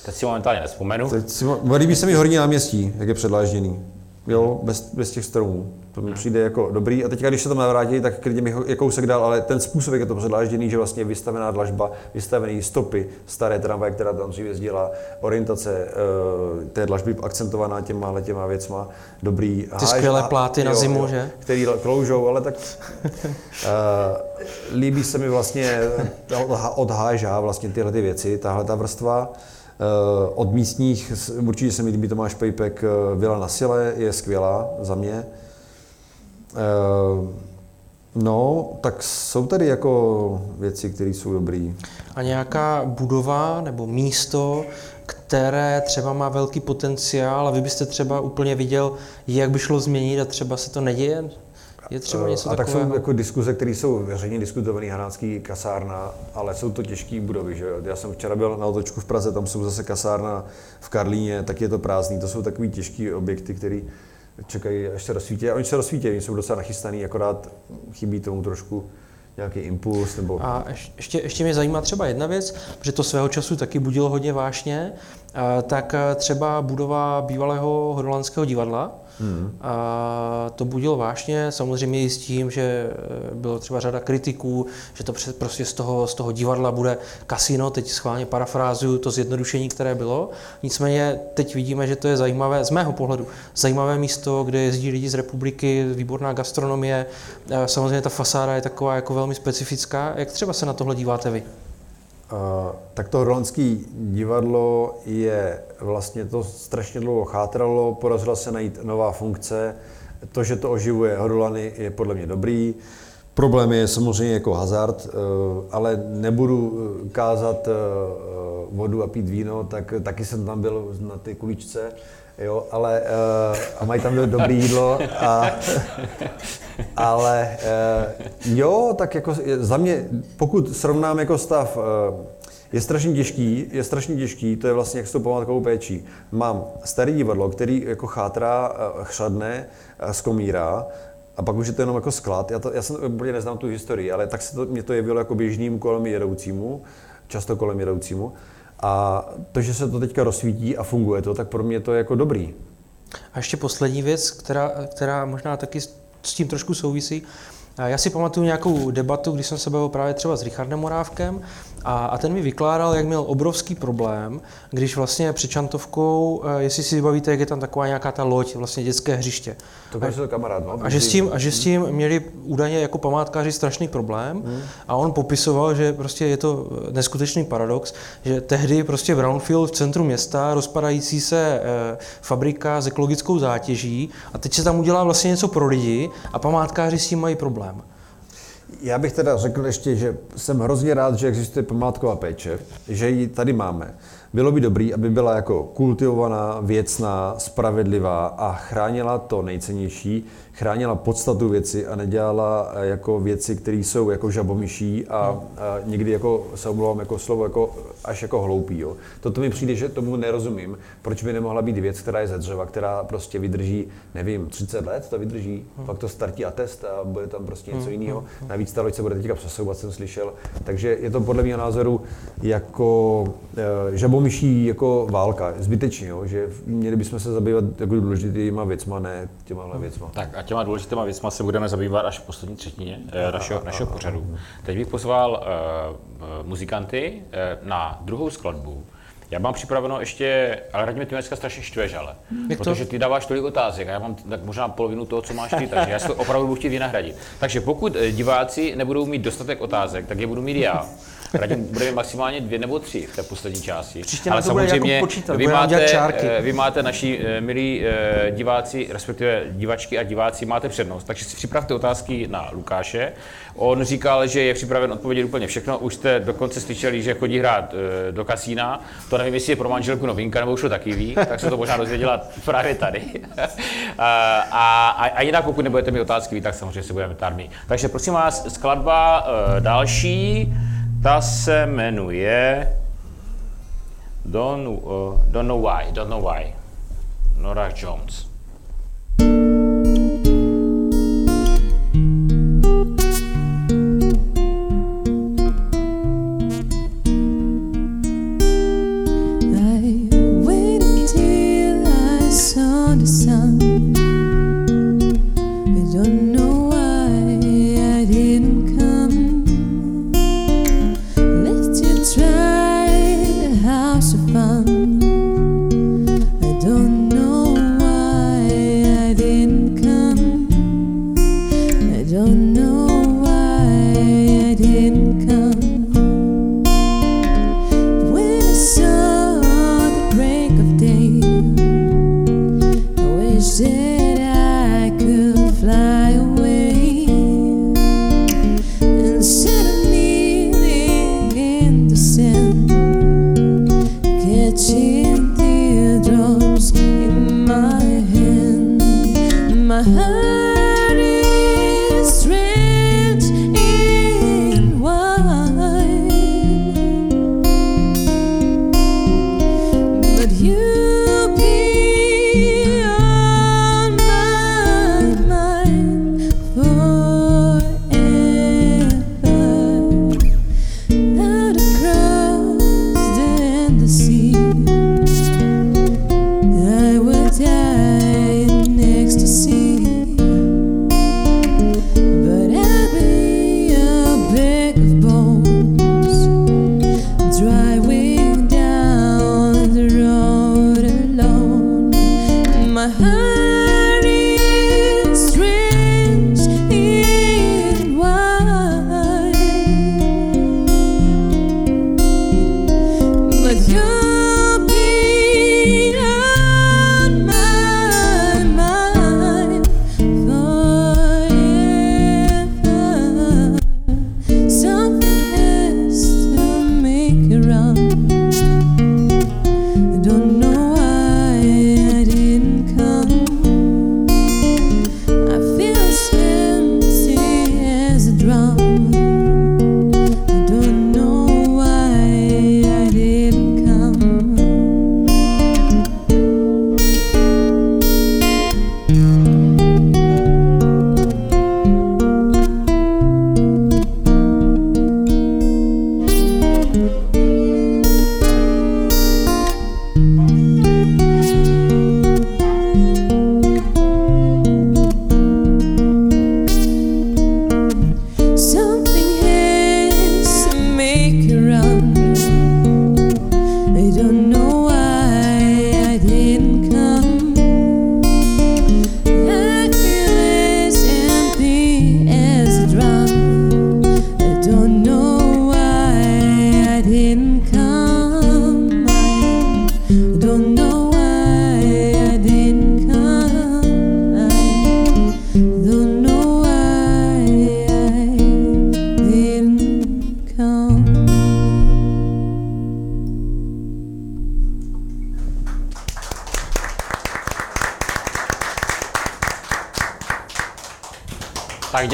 Teď si momentálně nespomenu. Teď si, mo- líbí se mi horní náměstí, jak je předlážděný. Jo, bez, bez těch stromů. To mi přijde jako dobrý. A teď, když se tam navrátí, tak klidně mi je kousek dál, ale ten způsob, jak je to předlážděný, že vlastně je vystavená dlažba, vystavený stopy, staré tramvaje, která tam dříve jezdila, orientace uh, té dlažby akcentovaná těma, těma věcma, dobrý. Ty skvělé pláty na zimu, že? Který kloužou, ale tak uh, líbí se mi vlastně od, od háža vlastně tyhle ty věci, tahle ta vrstva. Uh, od místních, určitě se mi líbí Tomáš Pejpek, uh, Vila na Sile je skvělá za mě. Uh, no, tak jsou tady jako věci, které jsou dobré. A nějaká budova nebo místo, které třeba má velký potenciál a vy byste třeba úplně viděl, jak by šlo změnit a třeba se to neděje? Je třeba něco a tak takového? jsou jako diskuze, které jsou veřejně diskutované, Hanácký kasárna, ale jsou to těžké budovy. Že? Já jsem včera byl na otočku v Praze, tam jsou zase kasárna v Karlíně, tak je to prázdný. To jsou takový těžké objekty, které čekají, až se rozsvítí. A oni se rozsvítí, oni jsou docela nachystaný, akorát chybí tomu trošku nějaký impuls. Nebo... A ješ- ještě, ještě mě zajímá třeba jedna věc, protože to svého času taky budilo hodně vášně, a tak a třeba budova bývalého hodolandského divadla, Hmm. a to budilo vášně, samozřejmě i s tím, že e, bylo třeba řada kritiků, že to prostě z toho, z toho divadla bude kasino, teď schválně parafrázuju to zjednodušení, které bylo. Nicméně teď vidíme, že to je zajímavé, z mého pohledu, zajímavé místo, kde jezdí lidi z republiky, výborná gastronomie, e, samozřejmě ta fasáda je taková jako velmi specifická. Jak třeba se na tohle díváte vy? Uh, tak to holandské divadlo je vlastně to strašně dlouho chátralo, podařilo se najít nová funkce. To, že to oživuje Hodolany, je podle mě dobrý. Problém je samozřejmě jako hazard, uh, ale nebudu uh, kázat vodu a pít víno, tak taky jsem tam byl na té kuličce, jo, ale uh, a mají tam dobré jídlo a ale eh, jo, tak jako za mě, pokud srovnám jako stav, eh, je strašně těžký, je strašně těžký, to je vlastně jak s tou památkovou péčí. Mám starý divadlo, který jako chátrá, chřadne, skomírá, a pak už je to jenom jako sklad. Já, to, já jsem úplně neznám tu historii, ale tak se to, mě to jevilo jako běžným kolem jedoucímu, často kolem jedoucímu. A to, že se to teďka rozsvítí a funguje to, tak pro mě to je jako dobrý. A ještě poslední věc, která, která možná taky s tím trošku souvisí. Já si pamatuju nějakou debatu, když jsem se bavil právě třeba s Richardem Morávkem a, a ten mi vykládal, jak měl obrovský problém, když vlastně před Čantovkou, eh, jestli si vybavíte, jak je tam taková nějaká ta loď, vlastně dětské hřiště. To byl kamarád, no. A že, s tím, a že s tím měli údajně jako památkáři strašný problém a on popisoval, že prostě je to neskutečný paradox, že tehdy prostě Brownfield v centru města, rozpadající se eh, fabrika s ekologickou zátěží a teď se tam udělá vlastně něco pro lidi a památkáři s tím mají problém. Já bych teda řekl ještě, že jsem hrozně rád, že existuje památková péče, že ji tady máme. Bylo by dobrý, aby byla jako kultivovaná, věcná, spravedlivá a chránila to nejcennější, chránila podstatu věci a nedělala eh, jako věci, které jsou jako žabomyší a, a někdy jako se omlouvám jako slovo jako až jako hloupý. Jo. Toto mi přijde, že tomu nerozumím, proč by nemohla být věc, která je ze dřeva, která prostě vydrží, nevím, 30 let to vydrží, pak to startí a test a bude tam prostě něco jiného. Navíc ta loď se bude teďka přesouvat, jsem slyšel. Takže je to podle mého názoru jako e, žabomyší jako válka, zbytečně, jo, že měli bychom se zabývat jako důležitýma věcma, ne těma věcma. Tak a těma důležitýma věcma se budeme zabývat až v poslední třetině eh, našeho, našeho pořadu. Teď bych pozval uh, muzikanty uh, na druhou skladbu. Já mám připraveno ještě, ale Radim, ty dneska strašně štveš, ale. Jak to? protože ty dáváš tolik otázek a já mám tak možná polovinu toho, co máš ty, takže já si to opravdu budu chtít vynahradit. Takže pokud diváci nebudou mít dostatek otázek, tak je budu mít já. Radim bude maximálně dvě nebo tři v té poslední části. Příště nám to bude jako počítat, nám dělat čárky. eh, vy máte naši eh, milí eh, diváci, respektive divačky a diváci, máte přednost, takže si připravte otázky na Lukáše. On říkal, že je připraven odpovědět úplně všechno. Už jste dokonce slyšeli, že chodí hrát do kasína. To nevím, jestli je pro manželku novinka, nebo už to taky ví, tak se to možná dozvěděla právě tady. a, a, a jinak, pokud nebudete mít otázky, tak samozřejmě se budeme ptát my. Takže prosím vás, skladba další, ta se jmenuje Don't, uh, don't know why, don't know why. Nora Jones.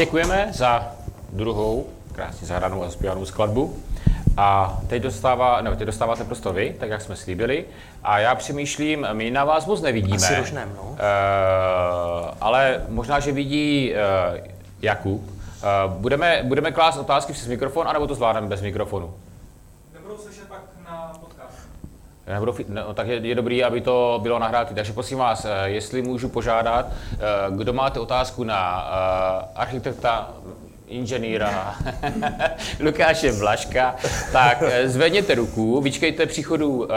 Děkujeme za druhou krásně zahranou a zpívanou skladbu. A teď, dostává, no, teď dostáváte prostor vy, tak jak jsme slíbili. A já přemýšlím, my na vás moc nevidíme. Asi rožnem, no. Uh, ale možná, že vidí uh, Jakub. Uh, budeme, budeme klást otázky přes mikrofon, anebo to zvládneme bez mikrofonu? Nebudou slyšet pak na podcast. Nebudou, fi- no, tak je, je dobrý, aby to bylo nahráté. Takže prosím vás, eh, jestli můžu požádat, eh, kdo máte otázku na eh, architekta, inženýra Lukáše Blaška, tak zvedněte ruku, vyčkejte příchodu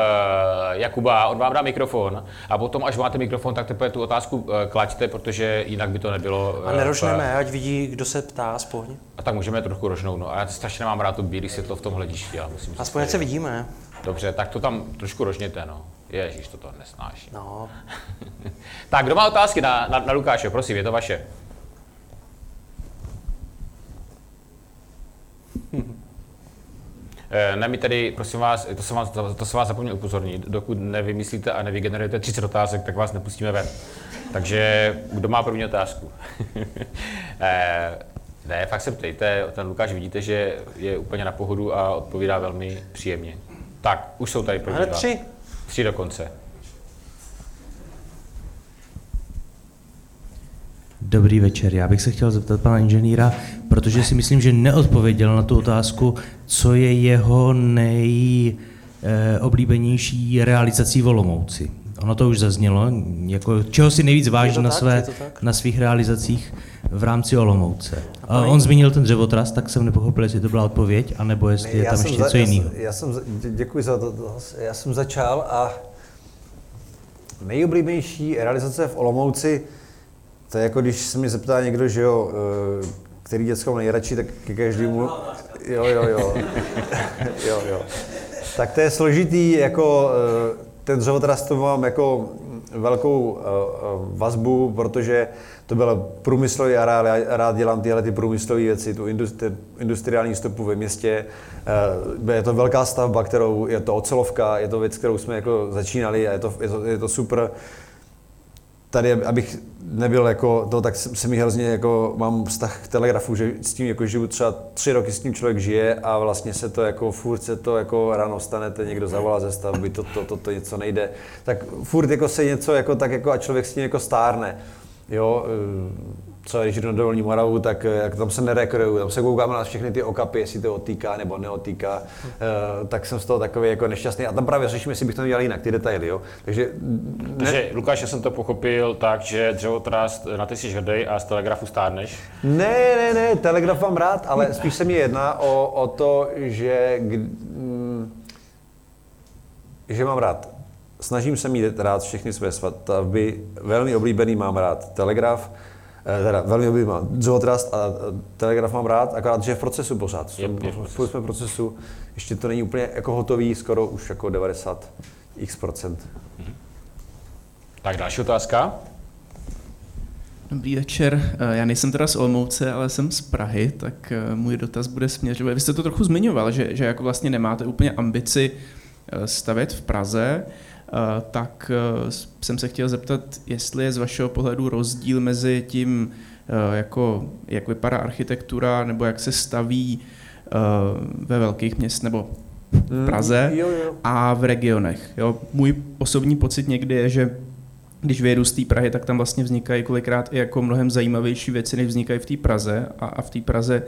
Jakuba, on vám dá mikrofon a potom, až máte mikrofon, tak teprve tu otázku eh, klaďte, protože jinak by to nebylo... A nerožneme, ať vidí, kdo se ptá aspoň. A tak můžeme trochu rožnout, no. A já strašně nemám rád to bílé světlo v tom hledišti, já musím. Aspoň se vidíme. Dobře, tak to tam trošku rožněte, no. Ježíš, to to nesnáším. No, Tak, kdo má otázky na, na, na Lukáše, prosím, je to vaše. Eh, Ne, my tady, prosím vás, to jsem vás, to, to jsem vás zapomněl upozornit, dokud nevymyslíte a nevygenerujete 30 otázek, tak vás nepustíme ven. Takže kdo má první otázku? Eh, ne, fakt se ptejte, ten Lukáš vidíte, že je úplně na pohodu a odpovídá velmi příjemně. Tak, už jsou tady první hned dva. tři. Tři dokonce. Dobrý večer. Já bych se chtěl zeptat pana inženýra, protože si myslím, že neodpověděl na tu otázku, co je jeho nejoblíbenější realizací v Olomouci. Ono to už zaznělo, jako čeho si nejvíc váží na, své, na svých realizacích v rámci Olomouce. A on zmínil ten dřevotras, tak jsem nepochopil, jestli to byla odpověď, anebo jestli je tam ještě něco jiného. já jsem, děkuji za to, to. Já jsem začal a nejoblíbenější realizace v Olomouci, to je jako když se mě zeptá někdo, že jo, eh, který děcko má nejradši, tak ke každému, jo, jo, jo, jo, jo. Tak to je složitý, jako eh, ten dřevotras to mám jako velkou eh, eh, vazbu, protože to byl průmyslový areál, já rád dělám tyhle ty průmyslové věci, tu industri, industriální stopu ve městě. Eh, Je to velká stavba, kterou, je to ocelovka, je to věc, kterou jsme jako začínali a je to, je to, je to super tady, abych nebyl jako to, tak se mi hrozně jako, mám vztah k telegrafu, že s tím jako žiju třeba tři roky s tím člověk žije a vlastně se to jako furt se to jako ráno stanete, někdo zavolá ze stavby, to, to, to, to něco nejde, tak furt jako se něco jako tak jako a člověk s tím jako stárne. Jo, třeba když jdu na dolní Moravu, tak eh, jak tam se nerekruju, tam se koukáme na všechny ty okapy, jestli to otýká nebo neotýká, eh, tak jsem z toho takový jako nešťastný. A tam právě řešíme, jestli bych to dělal jinak, ty detaily, jo. Takže ne, Takže Lukáš, já jsem to pochopil tak, že dřevotrast, na ty jsi hrdý a z telegrafu stárneš. Ne, ne, ne, Telegraf mám rád, ale spíš se mi jedná o, o to, že, mm, že mám rád. Snažím se mít rád všechny své stavby, velmi oblíbený mám rád Telegraf, teda velmi oblíbený mám Zootrast a eh, Telegraf mám rád, akorát, že je v procesu pořád. Je- je v procesu. Jsme v procesu, ještě to není úplně jako hotový, skoro už jako 90 x procent. Tak další otázka. Dobrý večer, Eh, já nejsem teda z Olomouce, ale jsem z Prahy, tak eh, můj dotaz bude směřovat. Vy jste to trochu zmiňoval, že, že jako vlastně nemáte úplně ambici eh, stavět v Praze, eh, tak eh, jsem se chtěl zeptat, jestli je z vašeho pohledu rozdíl mezi tím, eh, jako, jak vypadá architektura, nebo jak se staví eh, ve velkých měst, nebo v Praze Jo, jo. a v regionech. Jo. Můj osobní pocit někdy je, že když vyjedu z té Prahy, tak tam vlastně vznikají kolikrát i jako mnohem zajímavější věci, než vznikají v té Praze. A, a v té Praze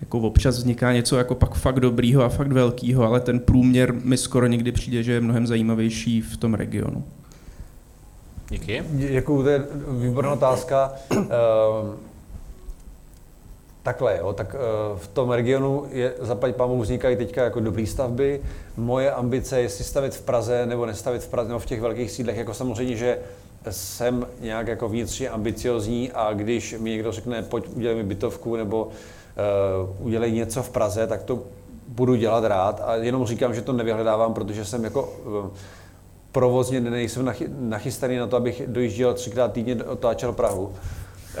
jako občas vzniká něco jako pak fakt dobrýho a fakt velkýho, ale ten průměr mi skoro někdy přijde, že je mnohem zajímavější v tom regionu. Díky. Děkuju, to je výborná otázka. Ehm, Takhle, jo, tak eh, v tom regionu je, zaplať pámu vznikají teďka jako dobré stavby. Moje ambice je si stavit v Praze nebo nestavit v Praze nebo v těch velkých sídlech, jako samozřejmě, že jsem nějak jako vnitřně ambiciozní a když mi někdo řekne, pojď udělej mi bytovku nebo uh, udělej něco v Praze, tak to budu dělat rád a jenom říkám, že to nevyhledávám, protože jsem jako eh, provozně nejsem nachy- nachystaný na to, abych dojížděl třikrát týdně, otáčel Prahu. Eh,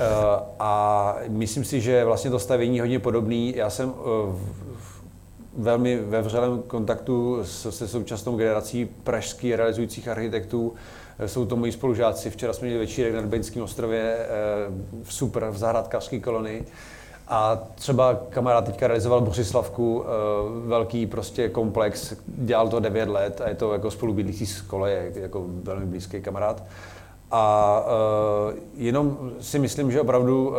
A myslím si, že vlastně to stavění hodně podobný. Já jsem eh, velmi ve vřelém kontaktu se současnou generací pražských realizujících architektů. Eh, Jsou to moji spolužáci. Včera jsme měli večírek na Beňském ostrově, eh, super, v zahrádkářské kolonii. A třeba kamarád teďka realizoval Břislavku, eh, velký prostě komplex, dělal to 9 let a je to jako spolubydlící z koleje, jako velmi blízký kamarád. A uh, jenom si myslím, že opravdu uh,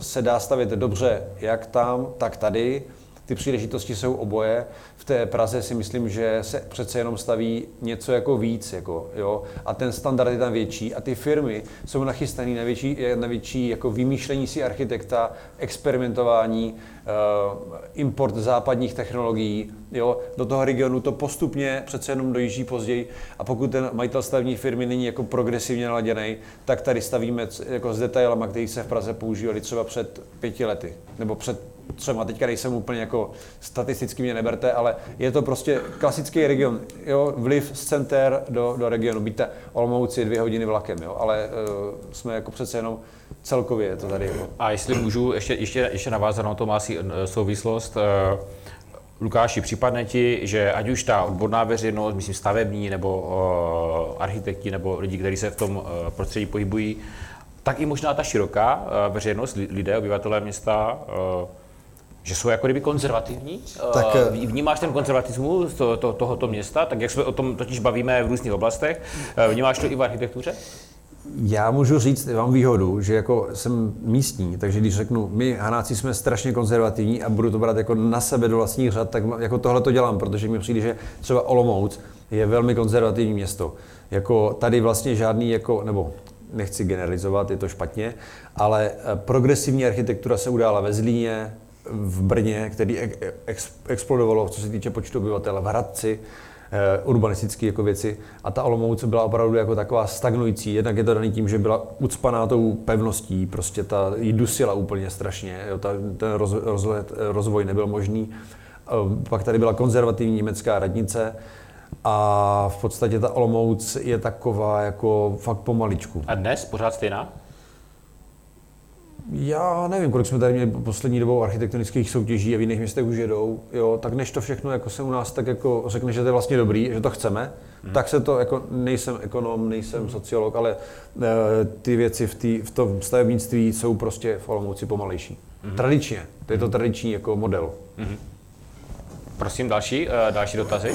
se dá stavit dobře jak tam, tak tady. Ty příležitosti jsou oboje. V té Praze si myslím, že se přece jenom staví něco jako víc. Jako, jo? A ten standard je tam větší. A ty firmy jsou nachystané na větší, na větší jako vymýšlení si architekta, experimentování, uh, import západních technologií. Jo? Do toho regionu to postupně přece jenom dojíždí později. A pokud ten majitel stavební firmy není jako progresivně naladěný, tak tady stavíme jako s detailama, které se v Praze používali třeba před pěti lety nebo před třeba teďka nejsem úplně jako statisticky mě neberte, ale je to prostě klasický region, jo, vliv z center do, do regionu, Víte, Olomouci dvě hodiny vlakem, jo, ale uh, jsme jako přece jenom celkově to tady. Jako. A jestli můžu ještě, ještě, ještě navázat na to má asi eh, souvislost, uh, Lukáši, připadne ti, že ať už ta odborná veřejnost, myslím stavební, nebo uh, architekti, nebo lidi, kteří se v tom uh, prostředí pohybují, tak i možná ta široká uh, veřejnost, lidé, obyvatelé města, uh, že jsou jako kdyby konzervativní. Tak, eh, Vnímáš ten konzervatismus to, to, tohoto města, tak jak se o tom totiž bavíme v různých oblastech, eh, vnímáš to i v architektuře? Já můžu říct, mám výhodu, že jako jsem místní, takže když řeknu, my Hanáci jsme strašně konzervativní a budu to brát jako na sebe do vlastních řad, tak jako tohle to dělám, protože mi přijde, že třeba Olomouc je velmi konzervativní město. Jako tady vlastně žádný, jako, nebo nechci generalizovat, je to špatně, ale eh, progresivní architektura se udála ve Zlíně, v Brně, který ex, explodovalo, co se týče počtu obyvatel, v Hradci, eh, urbanistické jako věci. A ta Olomouc byla opravdu jako taková stagnující. Jednak je to daný tím, že byla ucpaná tou pevností, prostě ta jí dusila úplně strašně, jo, ta, ten roz, rozvoj, rozvoj nebyl možný. Eh, pak tady byla konzervativní německá radnice, a v podstatě ta Olomouc je taková jako fakt pomaličku. A dnes pořád stejná? Já nevím, kolik jsme tady měli poslední dobou architektonických soutěží a v jiných městech už jedou, jo, tak než to všechno jako se u nás tak jako řekne, že to je vlastně dobrý, že to chceme, hmm. tak se to jako, nejsem ekonom, nejsem hmm. sociolog, ale uh, ty věci v, tý, v tom stavebnictví jsou prostě v Olomouci pomalejší. Hmm. Tradičně, to je to tradiční jako model. Hmm. Prosím, další, uh, další dotazy.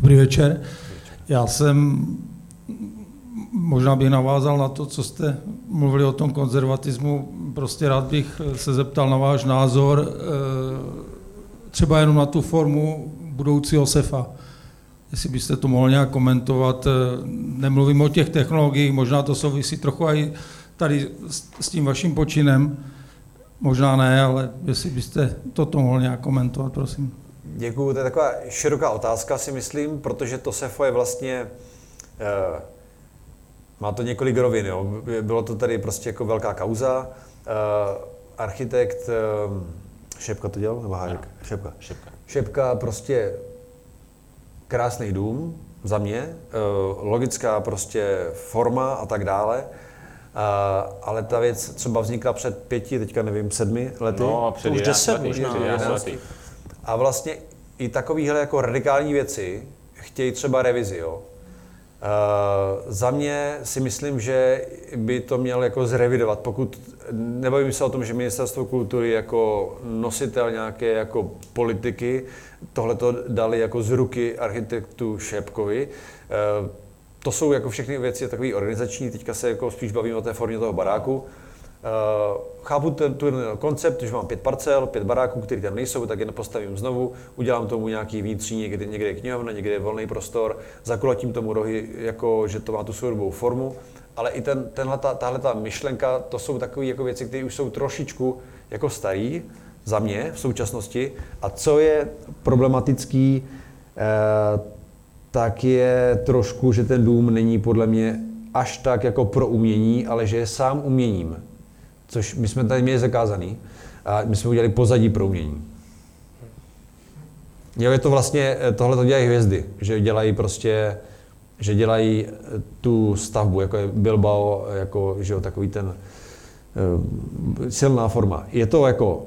Dobrý večer. Já jsem, možná bych navázal na to, co jste mluvili o tom konzervatismu, prostě rád bych se zeptal na váš názor, eh, třeba jenom na tu formu budoucího SEFA. Jestli byste to mohl nějak komentovat, eh, nemluvím o těch technologiích, možná to souvisí trochu i tady s tím vaším počinem, možná ne, ale jestli byste toto mohl nějak komentovat, prosím. Děkuju, to je taková široká otázka, si myslím, protože to SEFO je vlastně, eh, má to několik rovin, jo. bylo to tady prostě jako velká kauza, eh, architekt, eh, Šepka to dělal, nebo Hájek? Šepka. Šepka. Šepka prostě krásný dům za mě, eh, logická prostě forma a tak dále, Uh, ale ta věc třeba vznikla před pěti, teďka nevím, sedmi lety. No, před už deset možná. A vlastně i takovéhle jako radikální věci chtějí třeba revizi, jo. Uh, za mě si myslím, že by to měl jako zrevidovat, pokud nebavím se o tom, že ministerstvo kultury jako nositel nějaké jako politiky tohle to dali jako z ruky architektu Šepkovi. Uh, to jsou jako všechny věci takové organizační, teďka se jako spíš bavím o té formě toho baráku. Uh, chápu ten, ten koncept, že mám pět parcel, pět baráků, které tam nejsou, tak je postavím znovu, udělám tomu nějaký vnitřní, někde, někde je knihovna, někde je volný prostor, zakulatím tomu rohy, jako, že to má tu svou formu, ale i ten, tenhle, tahle ta myšlenka, to jsou takové jako věci, které už jsou trošičku jako starý za mě v současnosti. A co je problematický, eh, tak je trošku, že ten dům není podle mě až tak jako pro umění, ale že je sám uměním což my jsme tady měli zakázaný. A my jsme udělali pozadí pro umění. Jo, je to vlastně, tohle to dělají hvězdy, že dělají prostě, že dělají eh, tu stavbu, jako je Bilbao, jako, že jo, takový ten silná forma. Je to jako,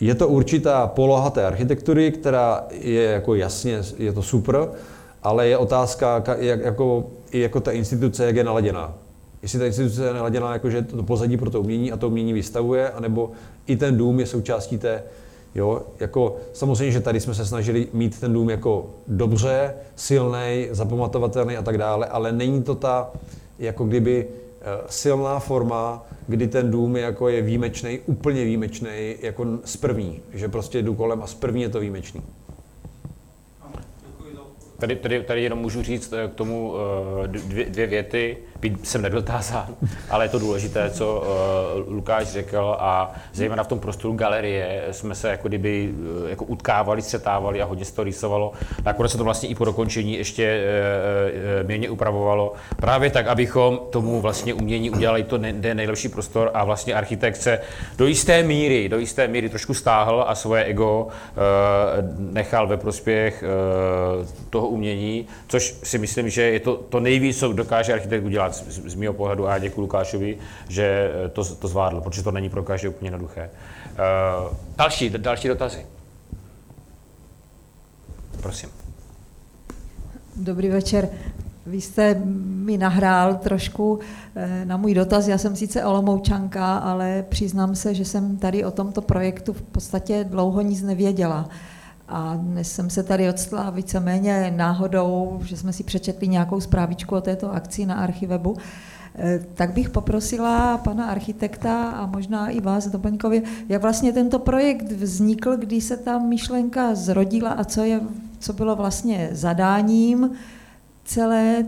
je to určitá poloha té architektury, která je jako jasně, je to super, ale je otázka, ka- jak, jako, jako ta instituce, jak je naladěná. Jestli ta instituce je naladěná, jako, že to pozadí pro to umění a to umění vystavuje, anebo i ten dům je součástí té, Jo, jako samozřejmě, že tady jsme se snažili mít ten dům jako dobře, silný, zapamatovatelný a tak dále, ale není to ta, jako kdyby eh, silná forma, kdy ten dům je, jako je výjimečný, úplně výjimečný, jako z první, že prostě jdu kolem a z první je to výjimečný. Tady, tady, tady jenom můžu říct eh, k tomu eh, dvě, dvě věty, jsem nedotázán, ale je to důležité, co uh, Lukáš řekl a zejména v tom prostoru galerie jsme se jako kdyby jako utkávali, střetávali a hodně se to rýsovalo. Nakonec se to vlastně i po dokončení ještě měně upravovalo. Právě tak, abychom tomu vlastně umění udělali to ne, nejlepší prostor a vlastně architekt se do jisté míry, do jisté míry trošku stáhl a svoje ego nechal ve prospěch toho umění, což si myslím, že je to, to nejvíc, co dokáže architekt udělat z, z mého pohledu a děkuji Lukášovi, že to, to zvládl, protože to není pro každé úplně jednoduché. Uh, další, další dotazy. Prosím. Dobrý večer. Vy jste mi nahrál trošku eh, na můj dotaz. Já jsem sice Olomoučanka, ale přiznám se, že jsem tady o tomto projektu v podstatě dlouho nic nevěděla. A dnes jsem se tady odstla víceméně náhodou, že jsme si přečetli nějakou zprávičku o této akci na archivebu. Eh, tak bych poprosila pana architekta a možná i vás doplňkově, jak vlastně tento projekt vznikl, kdy se ta myšlenka zrodila a co, je, co bylo vlastně zadáním celé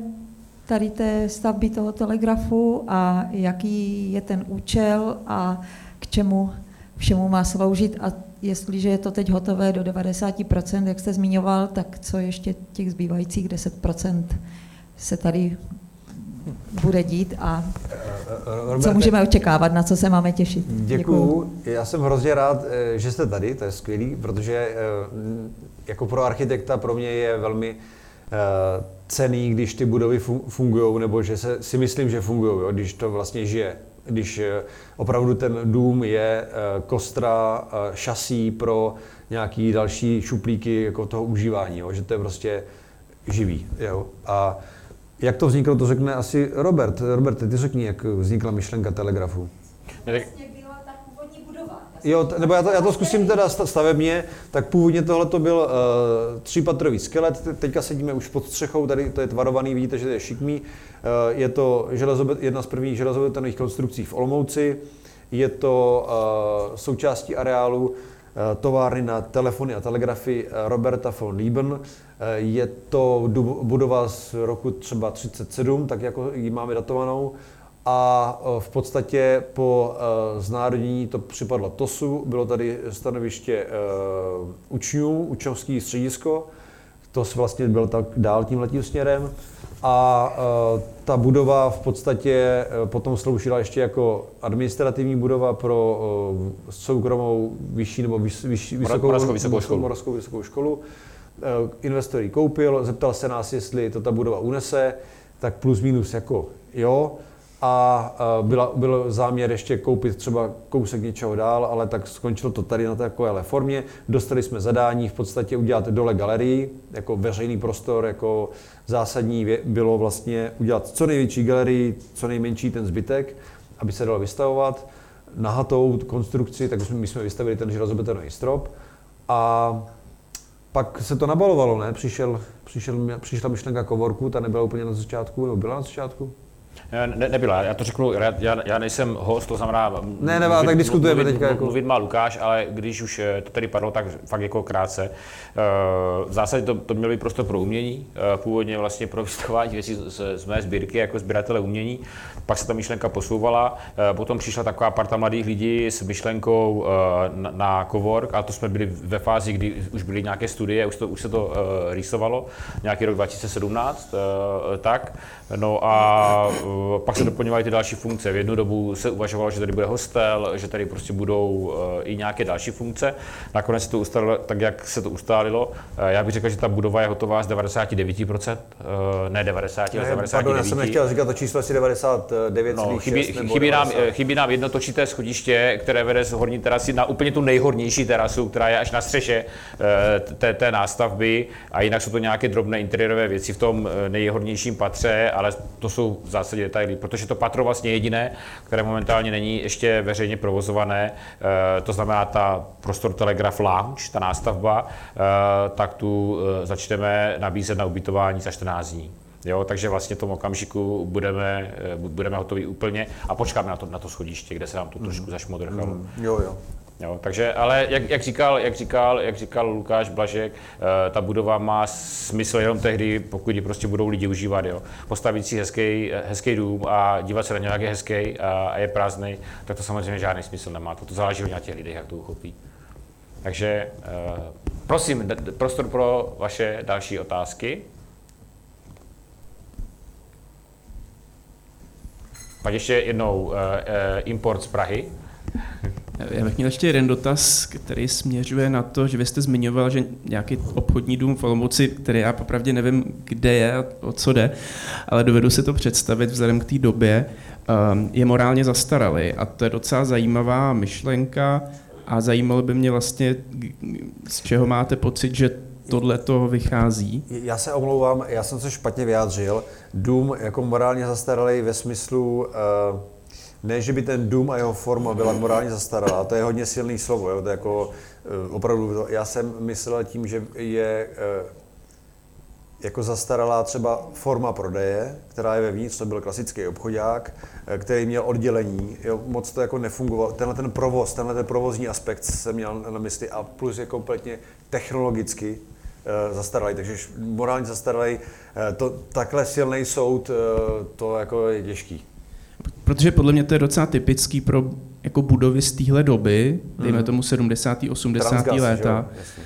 tady té stavby toho telegrafu a jaký je ten účel a k čemu všemu má sloužit a jestliže je to teď hotové do 90%, jak jste zmiňoval, tak co ještě těch zbývajících 10% se tady bude dít a co můžeme očekávat, na co se máme těšit. Děkuju. Já jsem hrozně rád, eh, že jste tady, to je skvělý, protože eh, jako pro architekta pro mě je velmi eh, cený, když ty budovy fungují, nebo že se, si myslím, že fungují, když to vlastně žije když eh, opravdu ten dům je eh, kostra, eh, šasí pro nějaký další šuplíky jako toho užívání, jo? že to je prostě živý. Jo? A jak to vzniklo, to řekne asi Robert. Robert, ty řekni, jak vznikla myšlenka telegrafu. Ne, Jo, nebo já to, já to zkusím teda stavebně, tak původně tohle to byl uh, třípatrový skelet, teďka sedíme už pod střechou, tady to je tvarovaný, vidíte, že to je šikmý. Uh, je to železobet, jedna z prvních železobetonových konstrukcí v Olomouci, je to uh, součástí areálu uh, továrny na telefony a telegrafy Roberta von Lieben. Je to budova z roku třeba 37, tak jako ji máme datovanou a e, v podstatě po e, znárodnění to připadlo TOSu, bylo tady stanoviště e, učňů, učňovský středisko, to vlastně byl tak dál tím letím směrem a ta budova v podstatě potom sloužila ještě jako administrativní budova pro soukromou vyšší nebo vyšší, vysokou, Moravskou vysokou školu. Moravskou vysokou školu. Investor ji koupil, zeptal se nás, jestli to ta budova unese, tak plus minus jako jo a byla, byl záměr ještě koupit třeba kousek něčeho dál, ale tak skončilo to tady na takové formě. Dostali jsme zadání v podstatě udělat dole galerii, jako veřejný prostor, jako zásadní bylo vlastně udělat co největší galerii, co nejmenší ten zbytek, aby se dalo vystavovat. Nahatou konstrukci, tak my jsme vystavili ten železobetonový strop a pak se to nabalovalo, ne? Přišel, přišel, přišla myšlenka kovorku, ta nebyla úplně na začátku, nebo byla na začátku? Ne, nebyla, já to řeknu, já, já nejsem host, to znamená... Ne, ne, tak diskutujeme mluvit, teďka. Jako... Mluvit má Lukáš, ale když už eh, to tady padlo, tak fakt jako krátce. Eh, v zásadě to, to měl být prostor pro umění, eh, původně vlastně pro vystavování věcí z, z mé sbírky jako sběratele umění. Pak se ta myšlenka posouvala, potom přišla taková parta mladých lidí s myšlenkou na, na Cowork, a to jsme byli ve fázi, kdy už byly nějaké studie, už, to, už se to rýsovalo, nějaký rok 2017, tak. No a pak se doplňovaly ty další funkce. V jednu dobu se uvažovalo, že tady bude hostel, že tady prostě budou uh, i nějaké další funkce. Nakonec se to ustálilo tak, jak se to ustálilo. Uh, já bych řekl, že ta budova je hotová z 99%, uh, ne 90, ale z Ne, 99. pardon, já jsem nechtěl říkat to číslo asi 99,6 No, chybí, chybí, nám, 90. eh, chybí nám jedno točité schodiště, které vede z horní terasy na úplně tu nejhornější terasu, která je až na střeše eh, té, té nástavby a jinak jsou to nějaké drobné interiérové věci v tom eh, nejhornějším patře, ale to jsou v zásadě detaily, protože to patro vlastně jediné, které momentálně není ještě veřejně provozované, eh, to znamená ta prostor Telegraph Lounge, ta nástavba, eh, tak tu eh, začneme nabízet na ubytování za 14 dní. Jo, takže vlastně v tom okamžiku budeme, budeme hotoví úplně a počkáme na to, na to schodiště, kde se nám to trošku zašmodrchalo. Mm, jo, jo. Jo, takže, ale jak, jak, říkal, jak, říkal, jak říkal Lukáš Blažek, eh, ta budova má smysl jenom tehdy, pokud ji prostě budou lidi užívat. Jo. Postavit si hezký, hezký dům a dívat se na něj, jak je hezký a, a je prázdný, tak to samozřejmě žádný smysl nemá. To, to záleží na těch lidech, jak to uchopí. Takže eh, prosím, prostor pro vaše další otázky. Pak ještě jednou eh, eh, import z Prahy. Já bych měl ještě jeden dotaz, který směřuje na to, že vy jste zmiňoval, že nějaký obchodní dům v Olomouci, který já popravdě nevím, kde je a o co jde, ale dovedu si to představit vzhledem k té době, um, je morálně zastaralý. A to je docela zajímavá myšlenka a zajímalo by mě vlastně, z čeho máte pocit, že tohle to vychází. Já se omlouvám, já jsem se špatně vyjádřil. Dům jako morálně zastaralý ve smyslu, eh, ne, že by ten dům a jeho forma byla morálně zastaralá, to je hodně silný slovo, jo? to je jako eh, opravdu, já jsem myslel tím, že je eh, jako zastaralá třeba forma prodeje, která je vevnitř, to byl klasický obchodák, eh, který měl oddělení, jo, moc to jako nefungoval. Tenhle ten provoz, tenhle ten provozní aspekt jsem měl na mysli a plus je kompletně technologicky zastaralý, takže morálně zastaralý, to, takhle silný soud, to jako je těžký. Protože podle mě to je docela typický pro jako budovy z téhle doby, dejme Mhm. tomu 70. 80. Transgas, jo? léta. Jasně.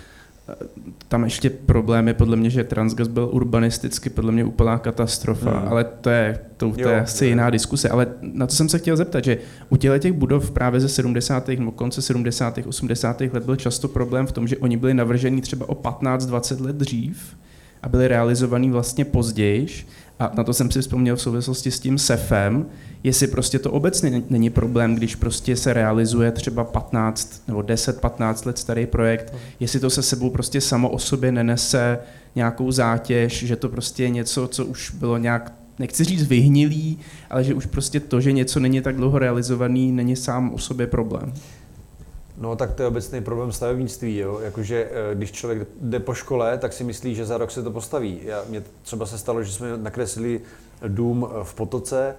Tam ještě problém je podle mě, že Transgas byl urbanisticky podle mě úplná katastrofa, Hmm. ale to je, to, to Jo, je asi jo. jiná diskuse. Ale na co jsem se chtěl zeptat, že u těchto těch budov právě ze 70. nebo konce 70. 80. let byl často problém v tom, že oni byli navržení třeba o 15-20 let dřív a byly realizovaný vlastně později. A na to jsem si vzpomněl v souvislosti s tím SEFem, jestli prostě to obecně není problém, když prostě se realizuje třeba 15 nebo 10-15 let starý projekt, jestli to se sebou prostě samo o sobě nenese nějakou zátěž, že to prostě je něco, co už bylo nějak, nechci říct vyhnilý, ale že už prostě to, že něco není tak dlouho realizovaný, není sám o sobě problém. No tak to je obecný problém stavebnictví, jo? Jakože eh, když člověk jde po škole, tak si myslí, že za rok se to postaví. Já, mně třeba se stalo, že jsme nakreslili dům eh, v Potoce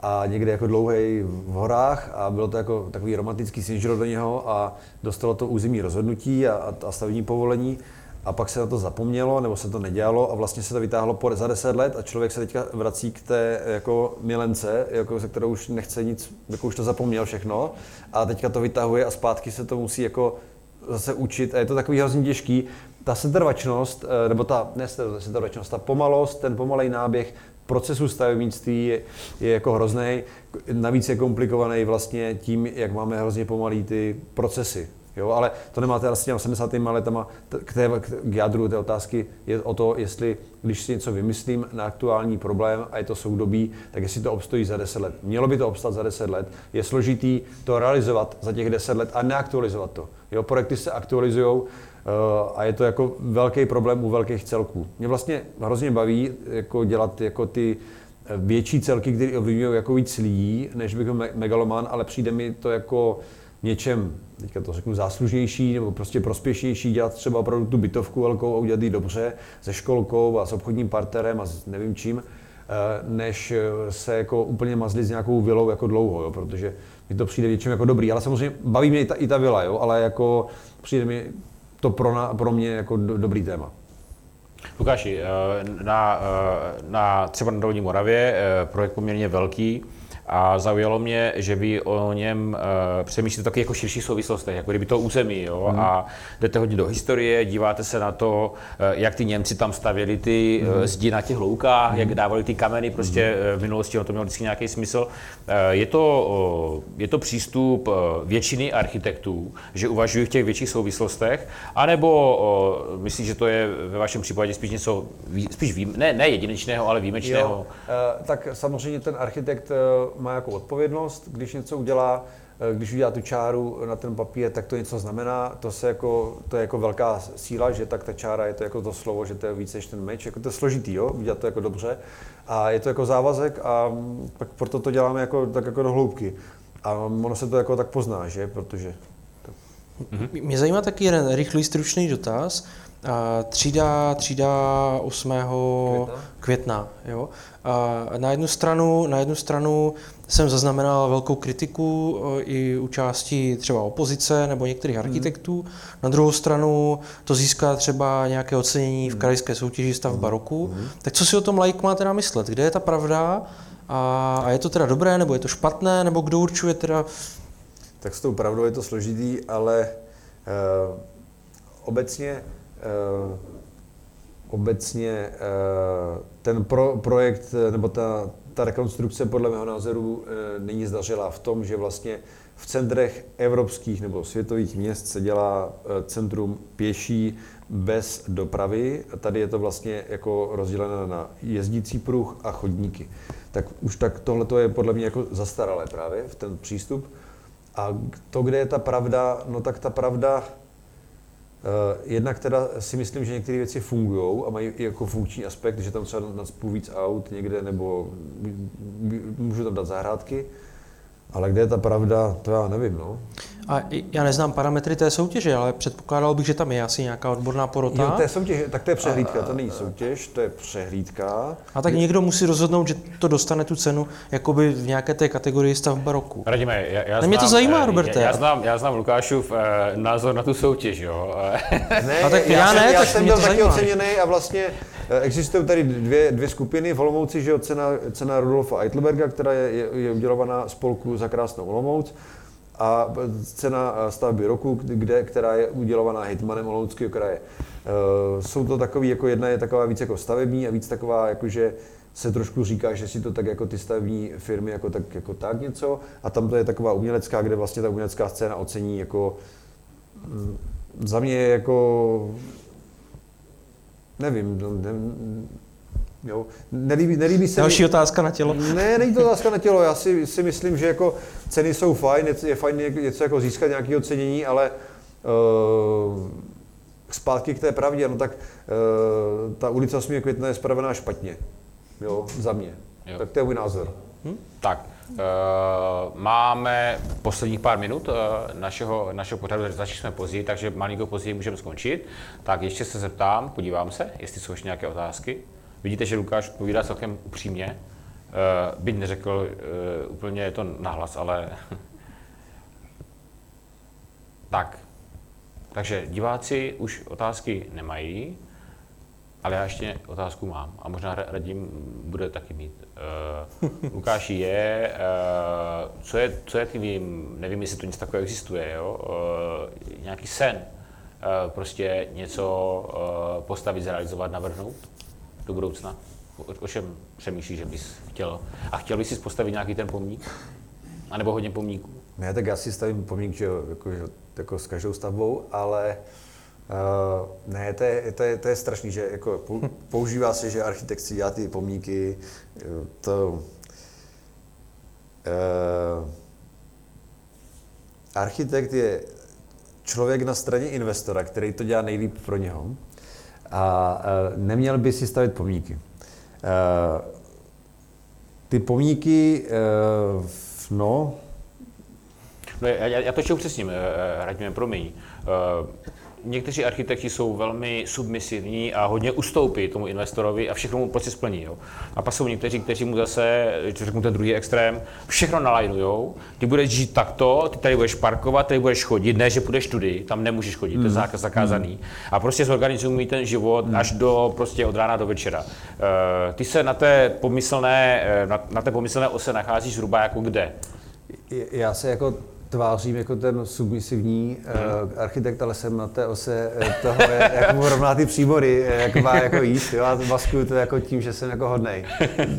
a někde jako dlouhý v horách a bylo to jako takový romantický synžro do něho a dostalo to územní rozhodnutí a, a stavební povolení a pak se na to zapomnělo, nebo se to nedělalo a vlastně se to vytáhlo po, za 10 let a člověk se teďka vrací k té jako milence, jako, se kterou už nechce nic, jako už to zapomněl všechno a teďka to vytahuje a zpátky se to musí jako zase učit a je to takový hrozně těžký. Ta setrvačnost, eh, nebo ta, ne setrvačnost, ta pomalost, ten pomalej náběh procesu stavebnictví je, je jako hrozný. Navíc je komplikovaný vlastně tím, jak máme hrozně pomalý ty procesy. Jo, ale to nemáte asi těm 70. letama. K, té, k jádru té otázky je o to, jestli, když si něco vymyslím na aktuální problém a je to soudobí, tak jestli to obstojí za 10 let. Mělo by to obstat za 10 let. Je složitý to realizovat za těch 10 let a neaktualizovat to. Jo, projekty se aktualizují a je to jako velký problém u velkých celků. Mě vlastně hrozně baví jako dělat jako ty eh, větší celky, které ovlivňují jako víc lidí, než bych megaloman, ale přijde mi to jako něčem, teďka to řeknu, záslužnější nebo prostě prospěšnější, dělat třeba opravdu tu bytovku velkou a udělat ji dobře se školkou a s obchodním partnerem a s nevím čím, eh, než eh, se jako úplně mazlit s nějakou vilou jako dlouho, jo, protože mi to přijde většinou jako dobrý, ale samozřejmě baví mě i ta, i ta vila, jo, ale jako přijde mi to pro, na, pro mě jako do, dobrý téma. Lukáši, eh, na, na třeba na Dolní Moravě projekt poměrně velký, a zaujalo mě, že vy o něm uh, přemýšlíte taky jako širší souvislostech, jako kdyby to území, jo, Mhm. a jdete hodně do historie, díváte se na to, uh, jak ty Němci tam stavěli ty Mhm. uh, zdi na těch loukách, jak dávali ty kameny, prostě uh, v minulosti ono to mělo vždycky nějaký smysl. Uh, je, to, uh, je to přístup uh, většiny architektů, že uvažují v těch větších souvislostech, anebo uh, myslíš, že to je ve vašem případě spíš něco, vý- spíš vým, ne, ne jedinečného, ale výjimečného? Jo, eh, tak samozřejmě ten architekt eh, má jako odpovědnost, když něco udělá, eh, když udělá tu čáru na ten papír, tak to něco znamená. To, se jako, to je jako velká síla, že tak ta čára je to jako to slovo, že to je více než ten meč. Jako to je složitý, jo? udělat to jako dobře. A je to jako závazek a mm, pak proto to děláme jako, tak jako do hloubky. A ono se to jako tak pozná, že? Protože Mě zajímá taky jeden rychlý, stručný dotaz. Třída, třída 8. května, května jo. A na, jednu stranu, na jednu stranu jsem zaznamenal velkou kritiku e, i u části třeba opozice nebo některých architektů. Na druhou stranu to získá třeba nějaké ocenění v krajské soutěži stavba roku. Tak co si o tom laik máte na myslet? Kde je ta pravda? A, a je to teda dobré, nebo je to špatné, nebo kdo určuje teda tak s tou pravdou je to složitý, ale uh, obecně, obecně uh, ten pro, projekt eh, nebo ta, ta rekonstrukce podle mého názoru není zdařilá v tom, že vlastně v centrech evropských nebo světových měst se dělá centrum pěší bez dopravy. Tady je to vlastně jako rozdělené na jezdící pruh a chodníky. Tak už tak tohle je podle mě jako zastaralé právě v ten přístup. A to, kde je ta pravda, no tak ta pravda, eh, jednak teda si myslím, že některé věci fungují a mají i jako funkční aspekt, že tam třeba nacpu víc aut někde, nebo můžu tam dát zahrádky, ale kde je ta pravda, to já nevím, no. A já neznám parametry té soutěže, ale předpokládal bych, že tam je asi nějaká odborná porota. Jo, to je soutěž, tak to je přehlídka, to není soutěž, to je přehlídka. A tak někdo musí rozhodnout, že to dostane tu cenu jakoby v nějaké té kategorii stavba roku. Radíme, já, já Ne, mě to znám, zajímá, eh, Roberte. Já, já, znám, já znám Lukášův eh, názor na tu soutěž, jo. Ne, A tak já jsem, ne, já tak jsem mě byl to taky oceněný a vlastně eh, existují tady dvě, dvě skupiny v Olomouci, že jo, cena, cena Rudolfa Eitelberga, která je, je, je udělovaná spolku za krásnou Olomouc a cena stavby roku, kde, která je udělovaná hitmanem Olomouckého kraje. Eh, Jsou to takový, jako jedna je taková víc jako stavební a víc taková, jakože se trošku říká, že si to tak jako ty stavební firmy jako tak, jako tak něco a tam to je taková umělecká, kde vlastně ta umělecká scéna ocení jako mm, za mě jako nevím, no, ne, jo, nelíbí, nelíbí se Další mi, otázka na tělo. ne, není to otázka na tělo, já si, si myslím, že jako ceny jsou fajn, je, fajn něco jako získat nějaké ocenění, ale uh, zpátky k té pravdě, no tak uh, ta ulice 8. května je spravená špatně, jo, za mě. Jo. Tak to je můj názor. Tak, uh, máme posledních pár minut uh, našeho, našeho pořadu, takže začali jsme později, takže malinko později můžeme skončit. Tak ještě se zeptám, podívám se, jestli jsou ještě nějaké otázky. Vidíte, že Lukáš odpovídá celkem upřímně. Uh, byť neřekl uh, úplně to nahlas, ale... tak, takže diváci už otázky nemají, ale já ještě otázku mám a možná Ra- Radim bude taky mít. Uh, Lukáši, je, uh, co je, co je tvým, nevím, jestli to něco takového existuje, jo? Uh, nějaký sen, uh, prostě něco uh, postavit, zrealizovat, navrhnout do budoucna? O, o čem přemýšlíš, že bys chtěl? A chtěl bys si postavit nějaký ten pomník? A nebo hodně pomníků? Ne, tak já si stavím pomník, že jo, jako, že, jako s každou stavbou, ale uh, ne, to je, to, je, to je strašný, že jako pou- používá se, že architekt si dělá ty pomníky, to... Uh, architekt je člověk na straně investora, který to dělá nejlíp pro něho a uh, neměl by si stavit pomníky. Uh, ty pomníky, uh, no, No, já, já to ještě upřesním, eh, Radíme, promiň. Někteří architekti jsou velmi submisivní a hodně ustoupí tomu investorovi a všechno mu prostě splní. Jo. A pak jsou někteří, kteří mu zase, řeknu ten druhý extrém, všechno nalajnujou. Ty budeš žít takto, ty tady budeš parkovat, tady budeš chodit, ne, že půjdeš tudy, tam nemůžeš chodit, to je zákaz zakázaný. A prostě zorganizují mi ten život až do prostě od rána do večera. Eh, Ty se na té pomyslné, eh, na, na té pomyslné ose nacházíš zhruba jako kde? Já se jako tvářím jako ten submisivní uh, architekt, ale jsem na té ose eh, toho, jak mu rovná ty příbory, eh, jak má jako jíst, jo, a maskuju to jako tím, že jsem jako hodnej.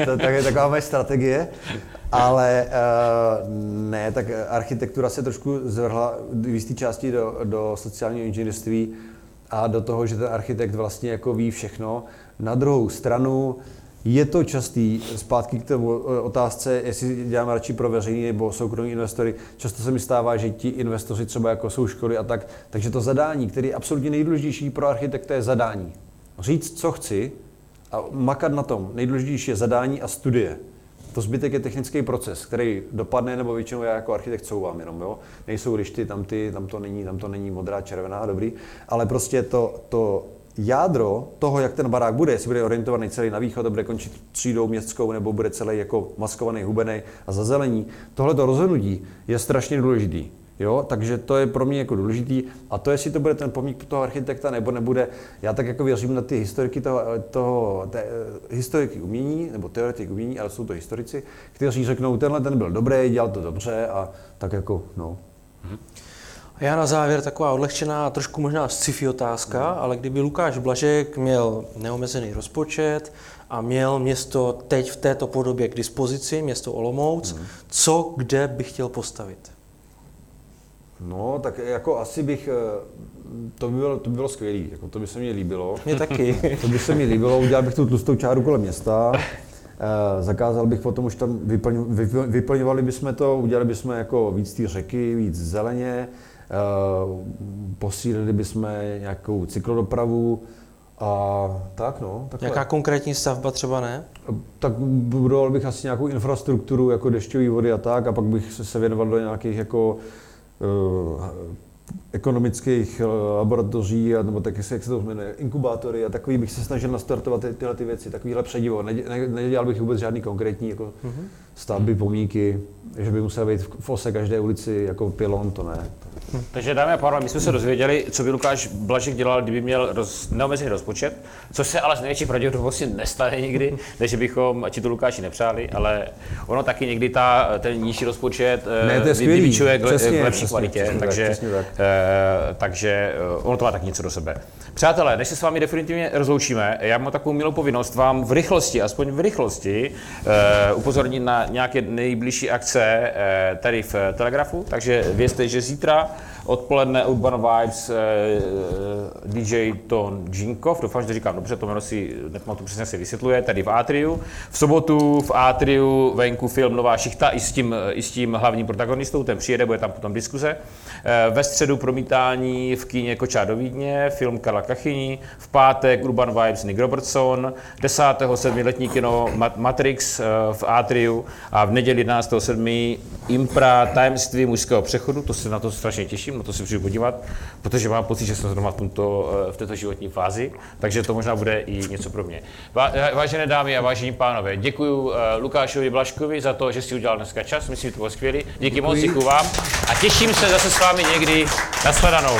To, tak je taková moje strategie. Ale uh, ne, tak architektura se trošku zvrhla v jisté části do, do sociálního inženýrství a do toho, že ten architekt vlastně jako ví všechno. Na druhou stranu je to častý, zpátky k té otázce, jestli děláme radši pro veřejný nebo soukromí investory, často se mi stává, že ti investoři třeba jako jsou školy a tak, takže to zadání, který je absolutně nejdůležitější pro architekta, je zadání. Říct, co chci a makat na tom. Nejdůležitější je zadání a studie. To zbytek je technický proces, který dopadne, nebo většinou já jako architekt couvám jenom, jo. Nejsou lišty, tam, ty, tam, to není, tam to není modrá, červená, dobrý, ale prostě to, to jádro toho, jak ten barák bude, jestli bude orientovaný celý na východ a bude končit třídou městskou, nebo bude celý jako maskovaný, hubený a zazelení, tohleto rozhodnutí je strašně důležitý. Jo, takže to je pro mě jako důležitý. A to, jestli to bude ten pomník toho architekta nebo nebude, já tak jako věřím na ty historiky toho, toho té, eh, historiky umění, nebo teoretiky umění, ale jsou to historici, kteří řeknou, tenhle ten byl dobrý, dělal to dobře a tak jako, no. A já na závěr taková odlehčená, trošku možná sci-fi otázka, ale kdyby Lukáš Blažek měl neomezený rozpočet a měl město teď v této podobě k dispozici, město Olomouc, co kde by chtěl postavit? No, tak jako asi bych, eh, to by bylo, to by bylo skvělé, jako to by se mi líbilo. Mě taky. To by se mi líbilo, udělal bych tu tlustou čáru kolem města, eh, zakázal bych potom už tam, vyplň, vyplň, vyplňovali bychom to, udělali bychom jako víc té řeky, víc zeleně, posílili bychom nějakou cyklodopravu a tak no. Takhle. Jaká konkrétní stavba třeba ne? Tak budoval bych asi nějakou infrastrukturu, jako dešťové vody a tak, a pak bych se- věnoval do nějakých jako uh, ekonomických eh, laboratoří, a, nebo tak, jak se jak se to jmenuje, inkubátory a takový bych se snažil nastartovat ty, tyhle ty věci, takovýhle předivo. Nedě- ne- Nedělal bych vůbec žádný konkrétní jako stavby, pomníky, že by musel být v- v ose každé ulici jako pilon, to ne. Takže dámy a pánové, my jsme se dozvěděli, co by Lukáš Blažek dělal, kdyby měl roz, neomezený rozpočet, což se ale z největší pravděpodobností nestane nikdy, než bychom ti to Lukáši nepřáli, ale ono taky někdy ta, ten nižší rozpočet eh, Ne, to je vy- skvělý. vybičuje k, Přesně, k lepší přesně, kvalitě, přesně tak, takže, přesně tak. eh, takže eh, ono to má tak něco do sebe. Přátelé, než se s vámi definitivně rozloučíme, já mám takovou milou povinnost vám v rychlosti, aspoň v rychlosti, eh, upozornit na nějaké nejbližší akce eh, tady v Telegrafu, takže vězte, že zítra odpoledne Urban Vibes eh, DJ Ton Jinkov, doufám, že to říkám dobře, to jméno si nepamatuji přesně si vysvětluje, tady v Atriu. V sobotu v Atriu venku film Nová šichta i s tím, i s tím hlavním protagonistou, ten přijede, bude tam potom diskuze. Eh, Ve středu promítání v kíně Kočár do Vídně, film Karla Kachyní. V pátek Urban Vibes Nick Robertson. 10. sedmiletní kino Ma- Matrix eh, v Atriu a v neděli 11. 7. Impra Tajemství mužského přechodu, to se na to strašně těším, na to se přijdu podívat, protože mám pocit, že jsem zrovna v, tomto, eh, v této životní fázi, takže to možná bude i něco pro mě. Eh, Vážené dámy a vážení pánové, děkuji Lukášovi Blaškovi za to, že si udělal dneska čas, myslím, že to bylo skvělé. Díky moc, děkuji vám a těším se zase s vámi někdy. Nashledanou.